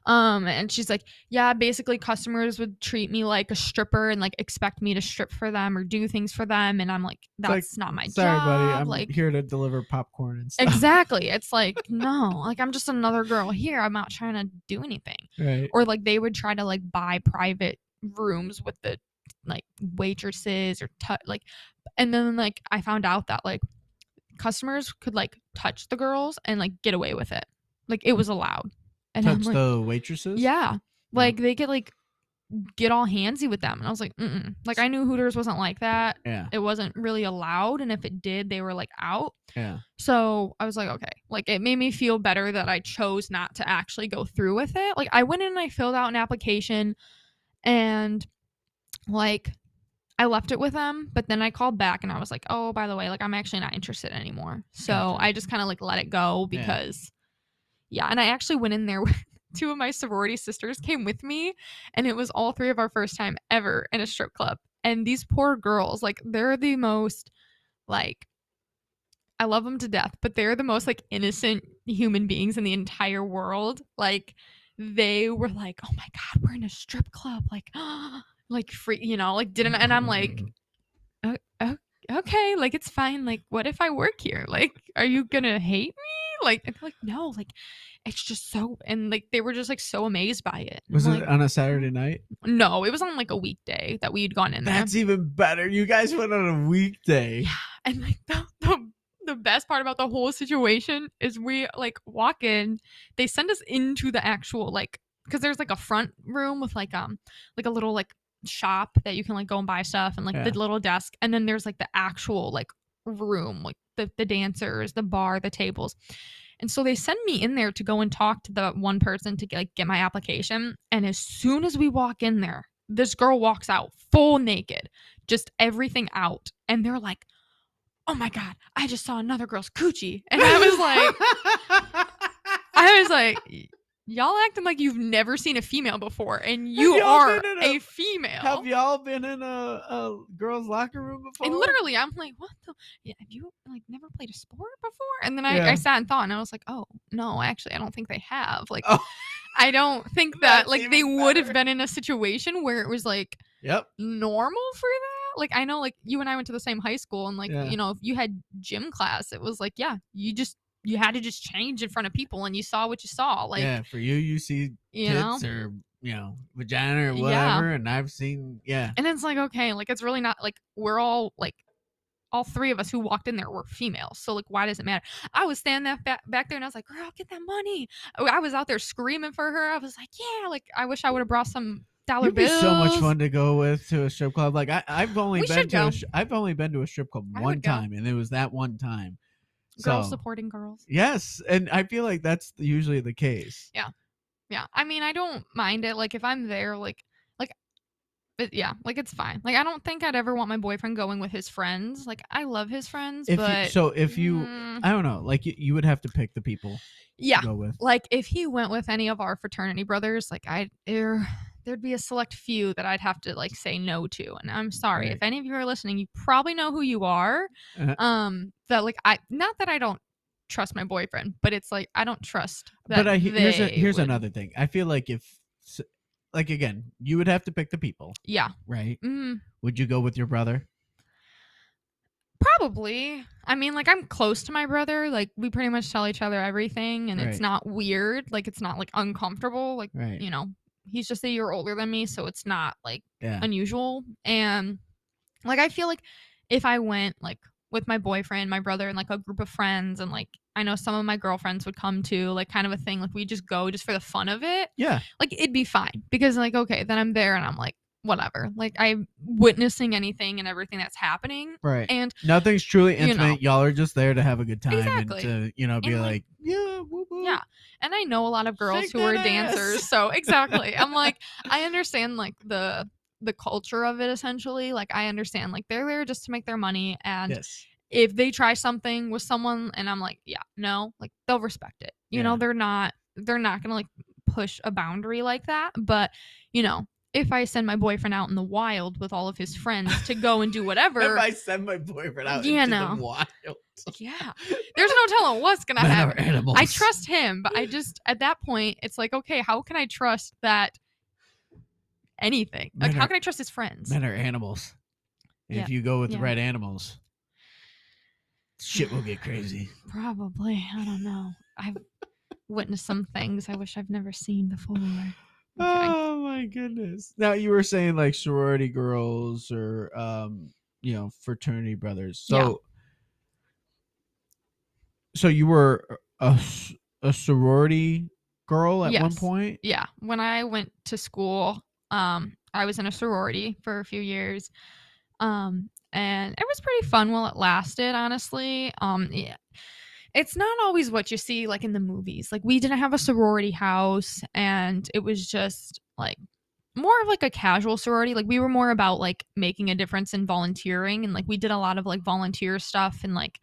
um and she's like yeah basically customers would treat me like a stripper and like expect me to strip for them or do things for them and i'm like like, that's not my Sorry, job buddy. I'm like here to deliver popcorn and stuff. exactly it's like no like i'm just another girl here i'm not trying to do anything Right. or like they would try to like buy private rooms with the like waitresses or like and then like i found out that like customers could like touch the girls and like get away with it like it was allowed and I'm Touch like, the waitresses? yeah like they could like get all handsy with them and i was like Mm-mm. like i knew hooters wasn't like that Yeah. it wasn't really allowed and if it did they were like out Yeah. so I was like, okay. Like it made me feel better that I chose not to actually go through with it. Like I went in and I filled out an application and like I left it with them, but then I called back and I was like, oh, by the way, like I'm actually not interested anymore. So Gotcha. I just kind of like let it go Yeah. because yeah. And I actually went in there with two of my sorority sisters came with me and it was all three of our first time ever in a strip club. And these poor girls, like they're the most like I love them to death, but they're the most like innocent human beings in the entire world. Like they were like, "Oh my god, we're in a strip club." Like like free, you know, like didn't and I'm like, "O- o- "Okay, like it's fine. Like what if I work here? Like are you to hate me?" Like and like, "No, like it's just so and like they were just like so amazed by it. Was it on a Saturday night? no, it was on like a weekday that we'd gone in there. That's even better. You guys went on a weekday. Yeah. And like the, the the best part about the whole situation is we like walk in, they send us into the actual like because there's like a front room with like um like a little like shop that you can like go and buy stuff and like Yeah. the little desk and then there's like the actual like room like the the dancers, the bar, the tables. And so they send me in there to go and talk to the one person to get, like get my application and as soon as we walk in there, this girl walks out full naked, just everything out, and they're like, "Oh my god, I just saw another girl's coochie," and I was like, I was like, "Y- y'all acting like you've never seen a female before, and you are a, a- female. Have y'all been in a, a girl's locker room before? and literally, I'm like, what the? Yeah, have you like never played a sport before? And then I, Yeah. I sat and thought, and I was like, oh no, actually, I don't think they have. Like, Oh. I don't think that like they would have been in a situation where it was like Yep. normal for that. Like, I know, like you and I went to the same high school, and like Yeah. you know, if you had gym class, it was like, yeah, you just you had to just change in front of people, and you saw what you saw. Like, yeah, for you, you see you know. tits or you know vagina or Yeah. whatever, and I've seen yeah. And it's like, okay, like it's really not like we're all like all three of us who walked in there were females. So like why does it matter? I was standing there back, back there and I was like, girl, get that money. Oh, I was out there screaming for her. I was like, yeah, like I wish I would have brought some dollar It'd be bills. so much fun to go with to a strip club. Like I, I've only We been to a go. sh- I've only been to a strip club I one would go. time, and it was that one time. Girls So supporting girls. yes, and I feel like that's usually the case. Yeah. Yeah. I mean, I don't mind it. Like if I'm there, like like it, yeah, like it's fine. Like I don't think I'd ever want my boyfriend going with his friends. Like I love his friends, If but you, so, if you, mm, I don't know, like you, you would have to pick the people yeah, to go with. like if he went with any of our fraternity brothers like i there'd be a select few that i'd have to like say no to and i'm sorry Right. if any of you are listening you probably know who you are Uh-huh. um that like i not that i don't trust my boyfriend but it's like i don't trust that But I he- here's a, here's would- another thing. I feel like if, like again, you would have to pick the people, yeah right? mm, Would you go with your brother? probably i mean like i'm close to my brother like we pretty much tell each other everything and Right. it's not weird like it's not like uncomfortable like Right. you know he's just a year older than me so it's not like Yeah. unusual and like i feel like if i went like with my boyfriend my brother and like a group of friends and like i know some of my girlfriends would come too like kind of a thing like we just go just for the fun of it Yeah. like it'd be fine because like okay then i'm there and i'm like whatever like i'm witnessing anything and everything that's happening Right. and Nothing's truly you know. intimate. Y'all are just there to have a good time Exactly. and to, you know, be And, like- yeah. Yeah. and i know a lot of girls Shake who are that dancers so exactly i'm like i understand like the the culture of it essentially like i understand like they're there just to make their money and Yes. if they try something with someone and I'm like, yeah, no, like they'll respect it. You know, they're not they're not gonna like push a boundary like that. But, you know, if I send my boyfriend out in the wild with all of his friends to go and do whatever, If I send my boyfriend out Yeah, into no. the wild, yeah, there's no telling what's gonna men happen. animals. I trust him, but I just at that point it's like, okay, how can I trust that anything? Like Men how can I trust his friends? men are animals. Yeah. If you go with the right animals, shit will get crazy. Probably. I don't know. I've witnessed some things I wish I've never seen before. I'm. Oh my goodness! Now you were saying like sorority girls or um, you know, fraternity brothers. So, Yeah. so you were a, a sorority girl at one point. yeah when i went to school um i was in a sorority for a few years um and it was pretty fun while it lasted honestly um yeah it's not always what you see like in the movies. Like we didn't have a sorority house and it was just like more of like a casual sorority. Like we were more about like making a difference in volunteering and like we did a lot of like volunteer stuff and like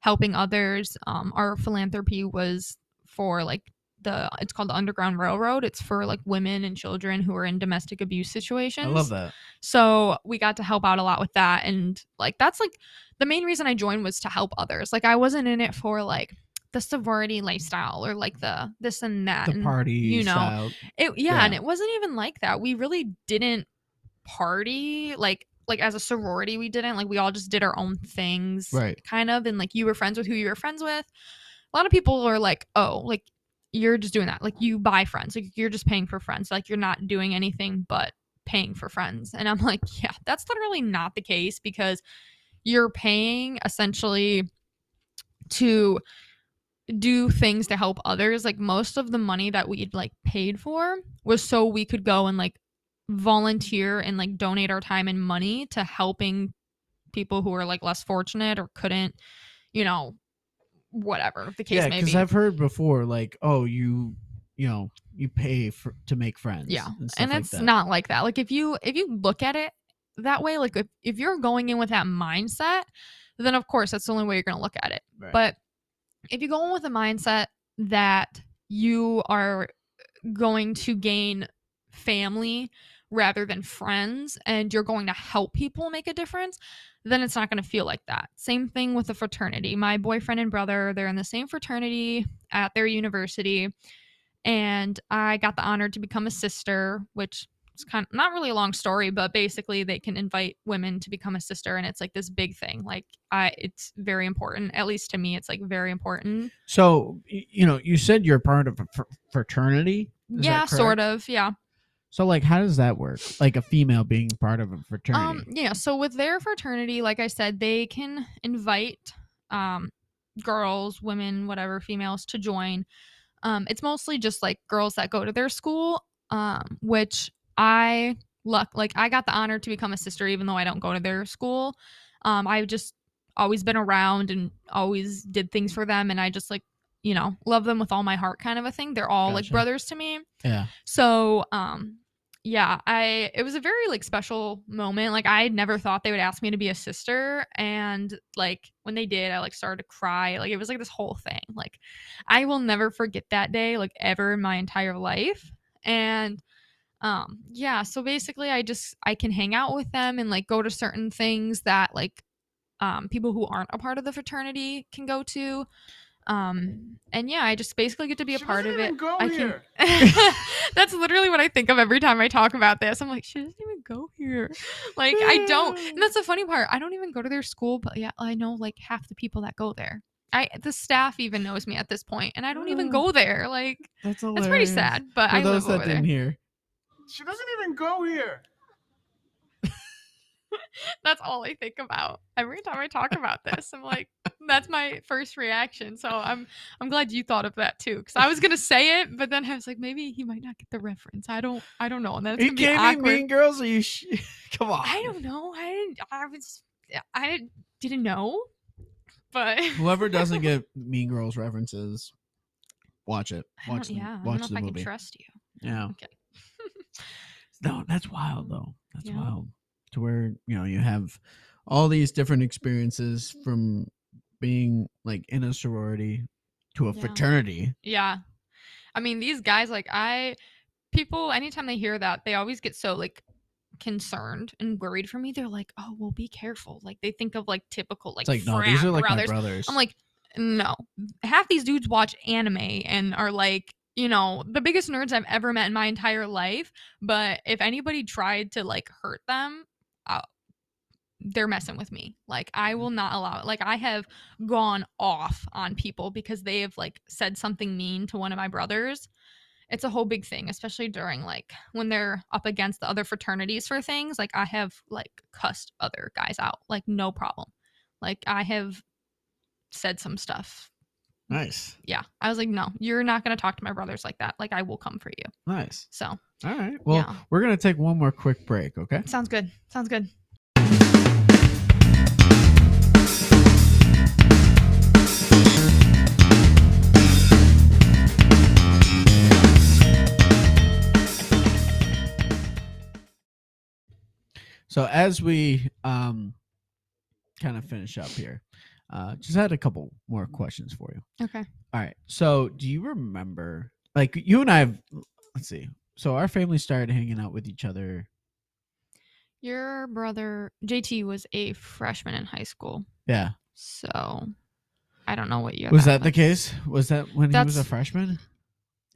helping others. Um our philanthropy was for like the it's called the Underground Railroad. It's for like women and children who are in domestic abuse situations. I love that. So we got to help out a lot with that and like that's like the main reason I joined was to help others. Like I wasn't in it for like the sorority lifestyle or like the this and that. The and party, you know, style. it yeah, and it wasn't even like that. We really didn't party like like as a sorority we didn't like we all just did our own things Right. kind of and like you were friends with who you were friends with a lot of people are like oh like you're just doing that. Like you buy friends. Like you're just paying for friends. Like you're not doing anything but paying for friends. And i'm like yeah that's literally not the case because you're paying essentially to do things to help others. Like most of the money that we'd like paid for was so we could go and like volunteer and like donate our time and money to helping people who are like less fortunate or couldn't you know whatever the case Yeah, may because I've heard before, like, oh, you, you know you pay for to make friends. Yeah, and, and like it's not like that like if you if you look at it that way like if, if you're going in with that mindset then of course that's the only way you're going to look at it Right. but if you go in with a mindset that you are going to gain family rather than friends and you're going to help people make a difference then it's not going to feel like that same thing with the fraternity my boyfriend and brother they're in the same fraternity at their university and I got the honor to become a sister, which is kind of not really a long story, but basically they can invite women to become a sister, and it's like this big thing. Like I, it's very important. At least to me, it's like very important. so you know you said you're part of a fr- fraternity. Is yeah, sort of. Yeah. So like, how does that work? Like a female being part of a fraternity. Um. Yeah. So with their fraternity, like I said, they can invite um girls, women, whatever, females to join. Um, it's mostly just like girls that go to their school. Um, which I luck like I got the honor to become a sister, even though I don't go to their school. Um, I've just always been around and always did things for them, and I just like you know love them with all my heart, kind of a thing. They're all like brothers to me. yeah. So, um, yeah, I it was a very like special moment. Like I had never thought they would ask me to be a sister, and like when they did, I like started to cry. Like it was like this whole thing. Like I will never forget that day, like ever in my entire life. And um, yeah, so basically, I just I can hang out with them and like go to certain things that like um people who aren't a part of the fraternity can go to. Um, and yeah, I just basically get to be a She part of it. even Go I here. can. That's literally what I think of every time I talk about this. I'm like, she doesn't even go here. Like I don't. And that's the funny part. I don't even go to their school, but yeah, I know like half the people that go there. I the staff even knows me at this point, and I don't even go there. Like That's it's pretty sad, but For I those live over that there. didn't hear. She doesn't even go here. That's all I think about every time I talk about this. I'm like, that's my first reaction. So I'm I'm glad you thought of that too, because I was gonna say it, but then I was like, maybe he might not get the reference. I don't I don't know, and then it's gonna be awkward. Mean Girls? Are you? Sh- Come on. I don't know. I didn't. I was. I didn't, know, but Whoever doesn't get Mean Girls references, watch it. I Watch the yeah, I watch don't know if I movie. can trust you. yeah. Okay. No, that's wild though. That's Yeah. wild. To where you know you have all these different experiences from being like in a sorority to a Yeah. fraternity. Yeah, I mean these guys. Like I, people. Anytime they hear that, they always get so like concerned and worried for me. They're like, "Oh, well, be careful." Like they think of like typical like. It's like no, these are like brothers. my brothers. I'm like, no. Half these dudes watch anime and are like, you know, the biggest nerds I've ever met in my entire life. But if anybody tried to like hurt them, they're messing with me. Like, I will mm. not allow it. Like, I have gone off on people because they have like said something mean to one of my brothers. It's a whole big thing, especially during like when they're up against the other fraternities for things. Like, I have like cussed other guys out, like, no problem. Like, I have said some stuff. nice, Yeah. I was like, no, you're not going to talk to my brothers like that. Like, I will come for you. nice. So, All right. Well, Yeah. we're gonna take one more quick break. Okay. sounds good. Sounds good. So as we um kind of finish up here, uh, just had a couple more questions for you. Okay. All right. So do you remember, like you and I have, let's see. So our family started hanging out with each other. Your brother, JT, was a freshman in high school. Yeah. So, I don't know what year. was that the was. case? Was that when he was a freshman?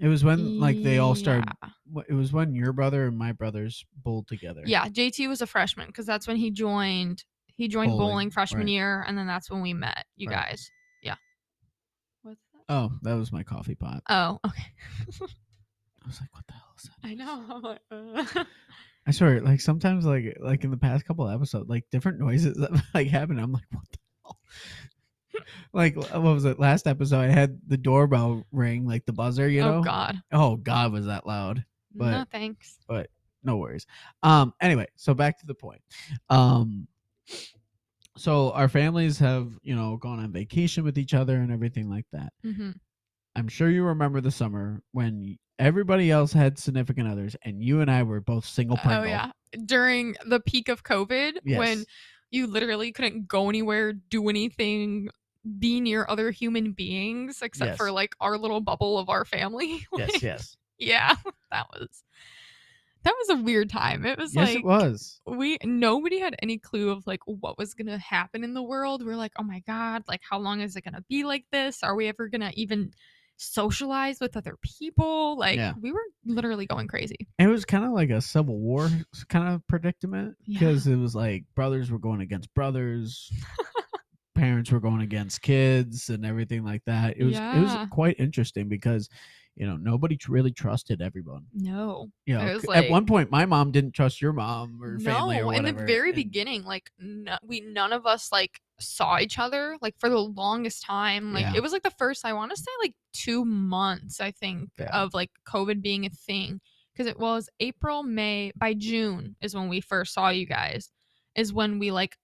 It was when like they all started. Yeah. It was when your brother and my brothers bowled together. Yeah, JT was a freshman because that's when he joined. He joined Bowling, bowling, freshman right. year, and then that's when we met you Right. guys. Yeah. What's that? Oh, that was my coffee pot. Oh, okay. I was like, what the hell is that? I know. I'm like, uh. I swear, like sometimes, like like in the past couple episodes, like different noises that like happen. I'm like, what the hell? Like what was it? Last episode, I had the doorbell ring, like the buzzer. You know? oh God. Oh God, was that loud? no thanks. But- No worries. Um. Anyway, so back to the point. Um. So our families have, you know, gone on vacation with each other and everything like that. hmm I'm sure you remember the summer when everybody else had significant others, and you and I were both single. Oh yeah. During the peak of COVID when you literally couldn't go anywhere, do anything, be near other human beings except for like our little bubble of our family. Yes, Like, yes, yeah, that was that was a weird time. It was yes. like it was. we nobody had any clue of like what was gonna happen in the world. We're like, oh my god, like how long is it gonna be like this? Are we ever gonna even socialize with other people? Like Yeah. we were literally going crazy. It was kind of like a civil war kind of predicament Yeah. because it was like brothers were going against brothers, parents were going against kids, and everything like that. It was it was quite interesting because you know nobody really trusted everyone. No. You know, c- at one point, my mom didn't trust your mom or family or No, in the very and- beginning, like no, we none of us like saw each other like for the longest time. Like Yeah. it was like the first I want to say like two months I think Yeah. of like COVID being a thing because it was April, May. By June is when we first saw you guys. Is when we like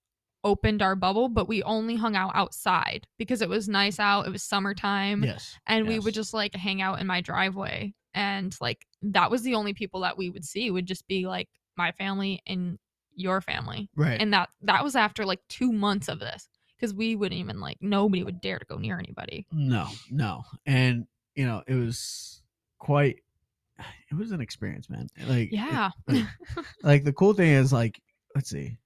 opened our bubble, but we only hung out outside because it was nice out. It was summertime Yes, and we would just like hang out in my driveway and like that was the only people that we would see would just be like my family and your family right. and that that was after like two months of this because we wouldn't even like nobody would dare to go near anybody No, no. And you know, it was quite it was an experience, man. Like it- yeah like, like, the cool thing is like let's see.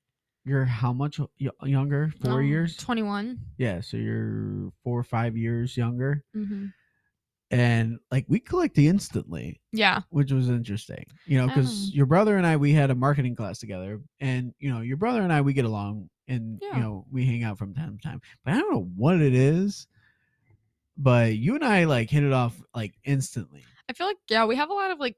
You're how much y- younger? 4 Um, years? 21 Yeah, so you're 4 or 5 years younger hmm and like we clicked instantly, yeah which was interesting. You know, cuz Oh. your brother and I we had a marketing class together and you know, your brother and I we get along and Yeah. you know, we hang out from time to time. But I don't know what it is but you and I like hit it off like instantly. i feel like yeah we have a lot of like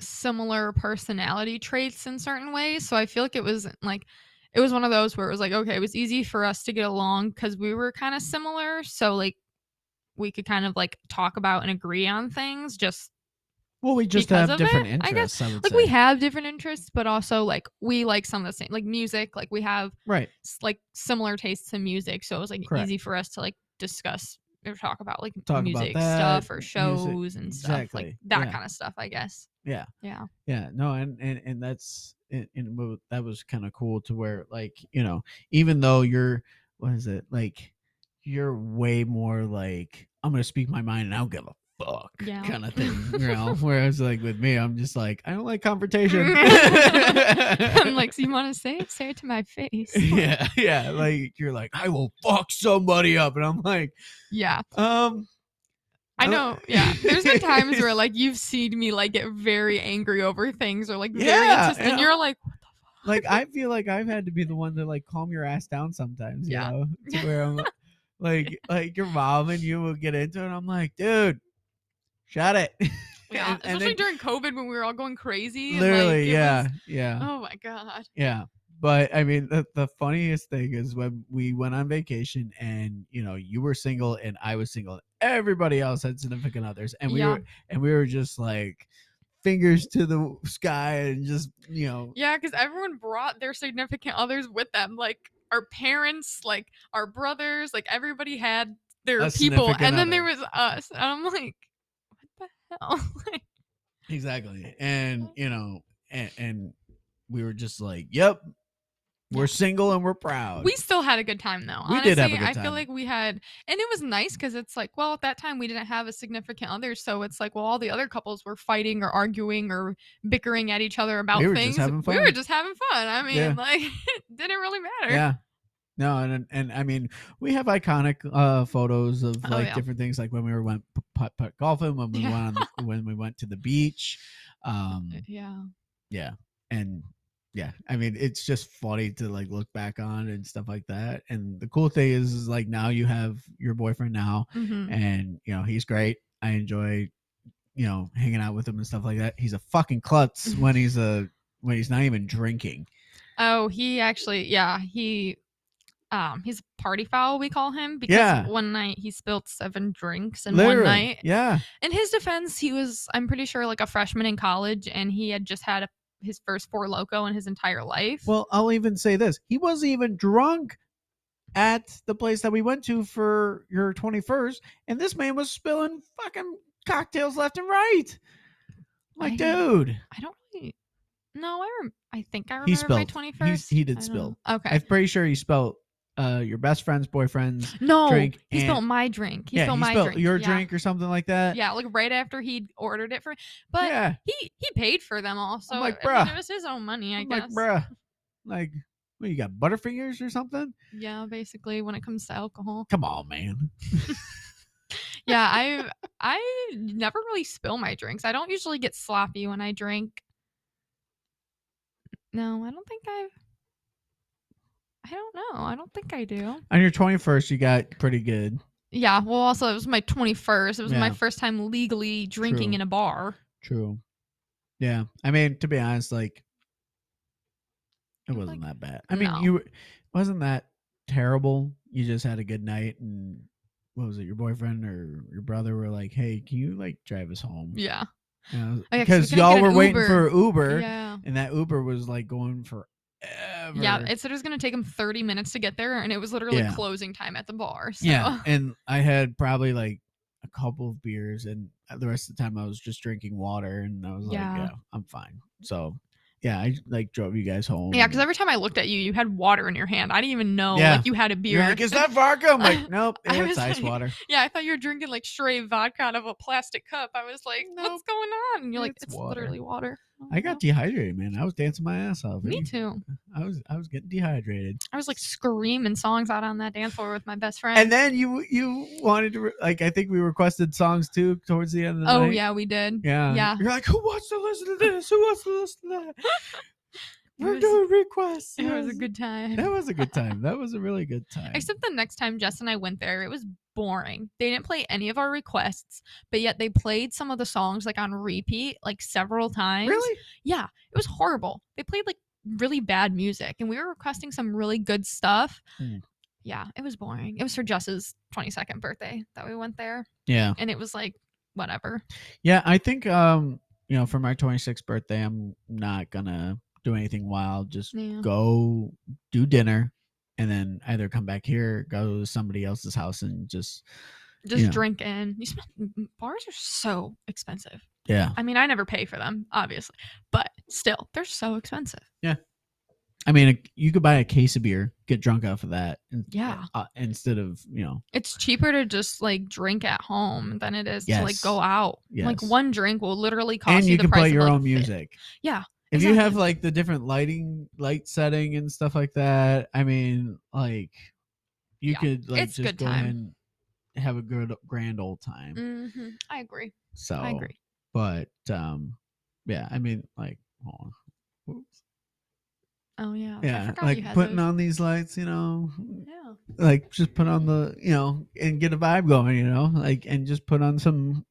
similar personality traits in certain ways so i feel like it was like it was one of those where it was like okay it was easy for us to get along because we were kind of similar so like we could kind of like talk about and agree on things just Well, we just have different it, I guess. I, like say. we have different interests but also like we like some of the same like music like we have right. like similar tastes in music so it was like Correct. easy for us to like discuss or talk about like Talk about music that, stuff or music- shows and stuff like that yeah. kind of stuff i guess Yeah. yeah Yeah. No, and and and that's and, and that was kind of cool to where like you know even though you're what is it like you're way more like I'm gonna speak my mind and I don't give a fuck Yeah. kind of thing. You know, whereas like with me, I'm just like I don't like confrontation. i'm like so you want to say it say it to my face yeah, yeah. Like you're like I will fuck somebody up, and I'm like yeah um. I uh, know, yeah. There's been times where like you've seen me like get very angry over things or like very Yeah, insistent, and you're like, what the fuck? like I feel like I've had to be the one to like calm your ass down sometimes, you Yeah. know, to where I'm like like your mom and you will get into it. And I'm like, dude, shut it. yeah, And- and especially then during COVID when we were all going crazy. and, literally, like, it yeah, was- yeah, oh my god. yeah. But I mean, the, the funniest thing is when we went on vacation and you know you were single and I was single. Everybody else had significant others, and we Yeah. were and we were just like fingers to the sky and just you know Yeah, because everyone brought their significant others with them. Like our parents, like our brothers, like everybody had their A people, and then there was us. And I'm like, what the hell? like, Exactly. And, you know, and, and we were just like, yep, we're single and we're proud. we still had a good time though. We Honestly, did have a good time. I feel like we had, and it was nice because it's like, well, at that time we didn't have a significant other, so it's like, well, all the other couples were fighting or arguing or bickering at each other about were just things. having We were just having fun. I mean, Yeah. like, it didn't really matter. yeah. No, and and- and I mean, we have iconic uh photos of Oh, like yeah. different things, like when we were went putt putt golfing, when we Yeah. went on the, when we went to the beach, um, Yeah. yeah, and yeah, I mean, it's just funny to like look back on and stuff like that. And the cool thing is, is like now you have your boyfriend now, hmm and you know he's great. I enjoy, you know, hanging out with him and stuff like that. He's a fucking klutz when he's a when he's not even drinking. Oh, he actually, yeah, he, um, he's a party foul. We call him because Yeah. one night he spilled seven drinks in Literally, one night. yeah, In his defense, he was, I'm pretty sure, like a freshman in college, and he had just had a, his first Four Loko in his entire life. Well, I'll even say this: he wasn't even drunk at the place that we went to for your twenty first, and this man was spilling fucking cocktails left and right. like, I- dude, I don't really. No, I rem- I think I He remember my spilled. twenty He's- first. he did spill. Okay. I'm pretty sure he spelled uh, your best friend's boyfriend's. no, drink he spilled my drink. He yeah, spilled he my spelled drink. your yeah. drink or something like that. Yeah, like right after he'd ordered it for me. But yeah. he he paid for them all, so like, I mean, "Bruh." it was his own money, I I'm guess. like, bruh, like, what you got Butterfingers or something? Yeah, basically when it comes to alcohol. Come on, man. Yeah, I I never really spill my drinks. I don't usually get sloppy when I drink. No, I don't think I've. I don't know. I don't think I do. On your 21st, you got pretty good. Yeah. Well, also it was my twenty first. It was my first time legally drinking True. in a bar. True. Yeah. I mean, to be honest, like, it Like, wasn't that bad. I mean, no. you wasn't that terrible. You just had a good night, and what was it? Your boyfriend or your brother were like, "Hey, can you like drive us home?" Yeah. Yeah, 'cause we because y'all were waiting Uber. for Uber, Yeah. and that Uber was like going forever. Yeah. It said it was gonna take him thirty minutes to get there, and it was literally Yeah. closing time at the bar. So. Yeah, and I had probably like a couple of beers, and the rest of the time I was just drinking water, and I was like, Yeah. "Yeah, I'm fine." So, yeah, I like drove you guys home. Yeah, because every time I looked at you, you had water in your hand. I didn't even know Yeah. like you had a beer. you're like, "Is that vodka?" I'm like, "Nope, I it's was ice like, water." yeah, I thought you were drinking like straight vodka out of a plastic cup. I was like, Nope. what's going on? And you're like, It's it's, water." literally water. Oh, I got uh-huh. dehydrated, man. I was dancing my ass off. Me too. I was I was getting dehydrated. I was like screaming songs out on that dance floor with my best friend. And then you you wanted to re- like I think we requested songs too towards the end of the oh night. yeah, we did. Yeah. Yeah. You're like, who wants to listen to this? Who wants to listen to that? We're was- doing requests. It was a good time. That was a good time. That was a really good time. Except the next time Jess and I went there, it was boring. They didn't play any of our requests, but yet they played some of the songs like on repeat, like several times. really? Yeah, it was horrible. They played like really bad music, and we were requesting some really good stuff. Hmm. Yeah, it was boring. It was for Jess's 22nd birthday that we went there, Yeah. and it was like whatever. Yeah, I think um, you know, for my 26th birthday, I'm not gonna do anything wild. Just Yeah. go do dinner and then either come back here, go to somebody else's house and just Just Yeah. drinking. You spend, m- bars are so expensive. yeah. I mean, I never pay for them, obviously, but still, they're so expensive. Yeah. I mean, you could buy a case of beer, get drunk off of that, Yeah. uh, instead of you know, It's cheaper to just like drink at home than it is to like go out. Like one drink will literally cost and you, you the price play of, your like, own fit. music. Yeah, If you have like the different lighting, light setting, and stuff like that, I mean, like you Yeah, could like it's just good go time. and have a good grand old time. hmm I agree. So I agree. but um yeah i mean like hold on. Oh yeah. Yeah like putting those. on these lights you know Yeah. like just put on the you know and get a vibe going you know like and just put on some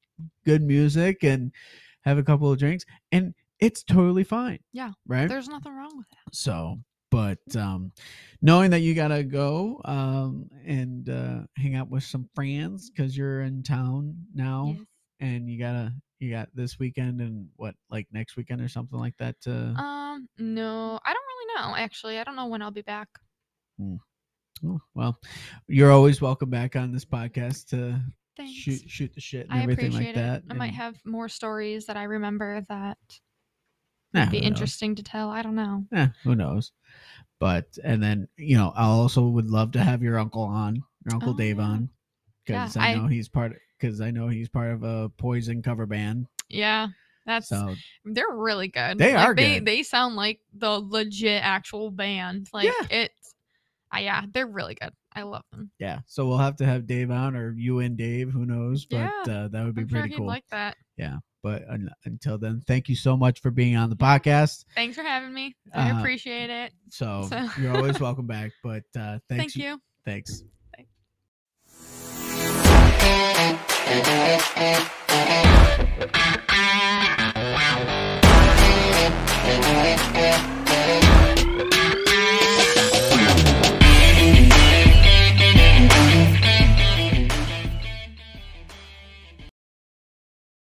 good music and have a couple of drinks and it's totally fine Yeah, right There's nothing wrong with that. so but um knowing that you gotta go um and uh hang out with some friends because you're in town now Yes. and you gotta you got this weekend and what like next weekend or something like that to Um, no, I don't really know. Actually, I don't know when I'll be back. oh, well you're always welcome back on this podcast to Thanks. shoot shoot the shit and I everything appreciate like that it. I might have more stories that I remember that Would be who knows? interesting to tell. I don't know. Eh, who knows but and then you know i also would love to have your uncle on your uncle Oh, dave on because I, I- know he's part because i know he's part of a poison cover band Yeah, that's so they're really good. They Like, are they, good. They sound like the legit actual band. Like Yeah. it's, uh, yeah, they're really good. I love them. yeah so we'll have to have dave on or you and dave who knows but Yeah, uh, that would be I'm sure pretty he'd cool like that. But un- until then thank you so much for being on the podcast Thanks for having me. I Uh, appreciate it. so So- you're always welcome back but uh thanks Thank you. thanks Thank you.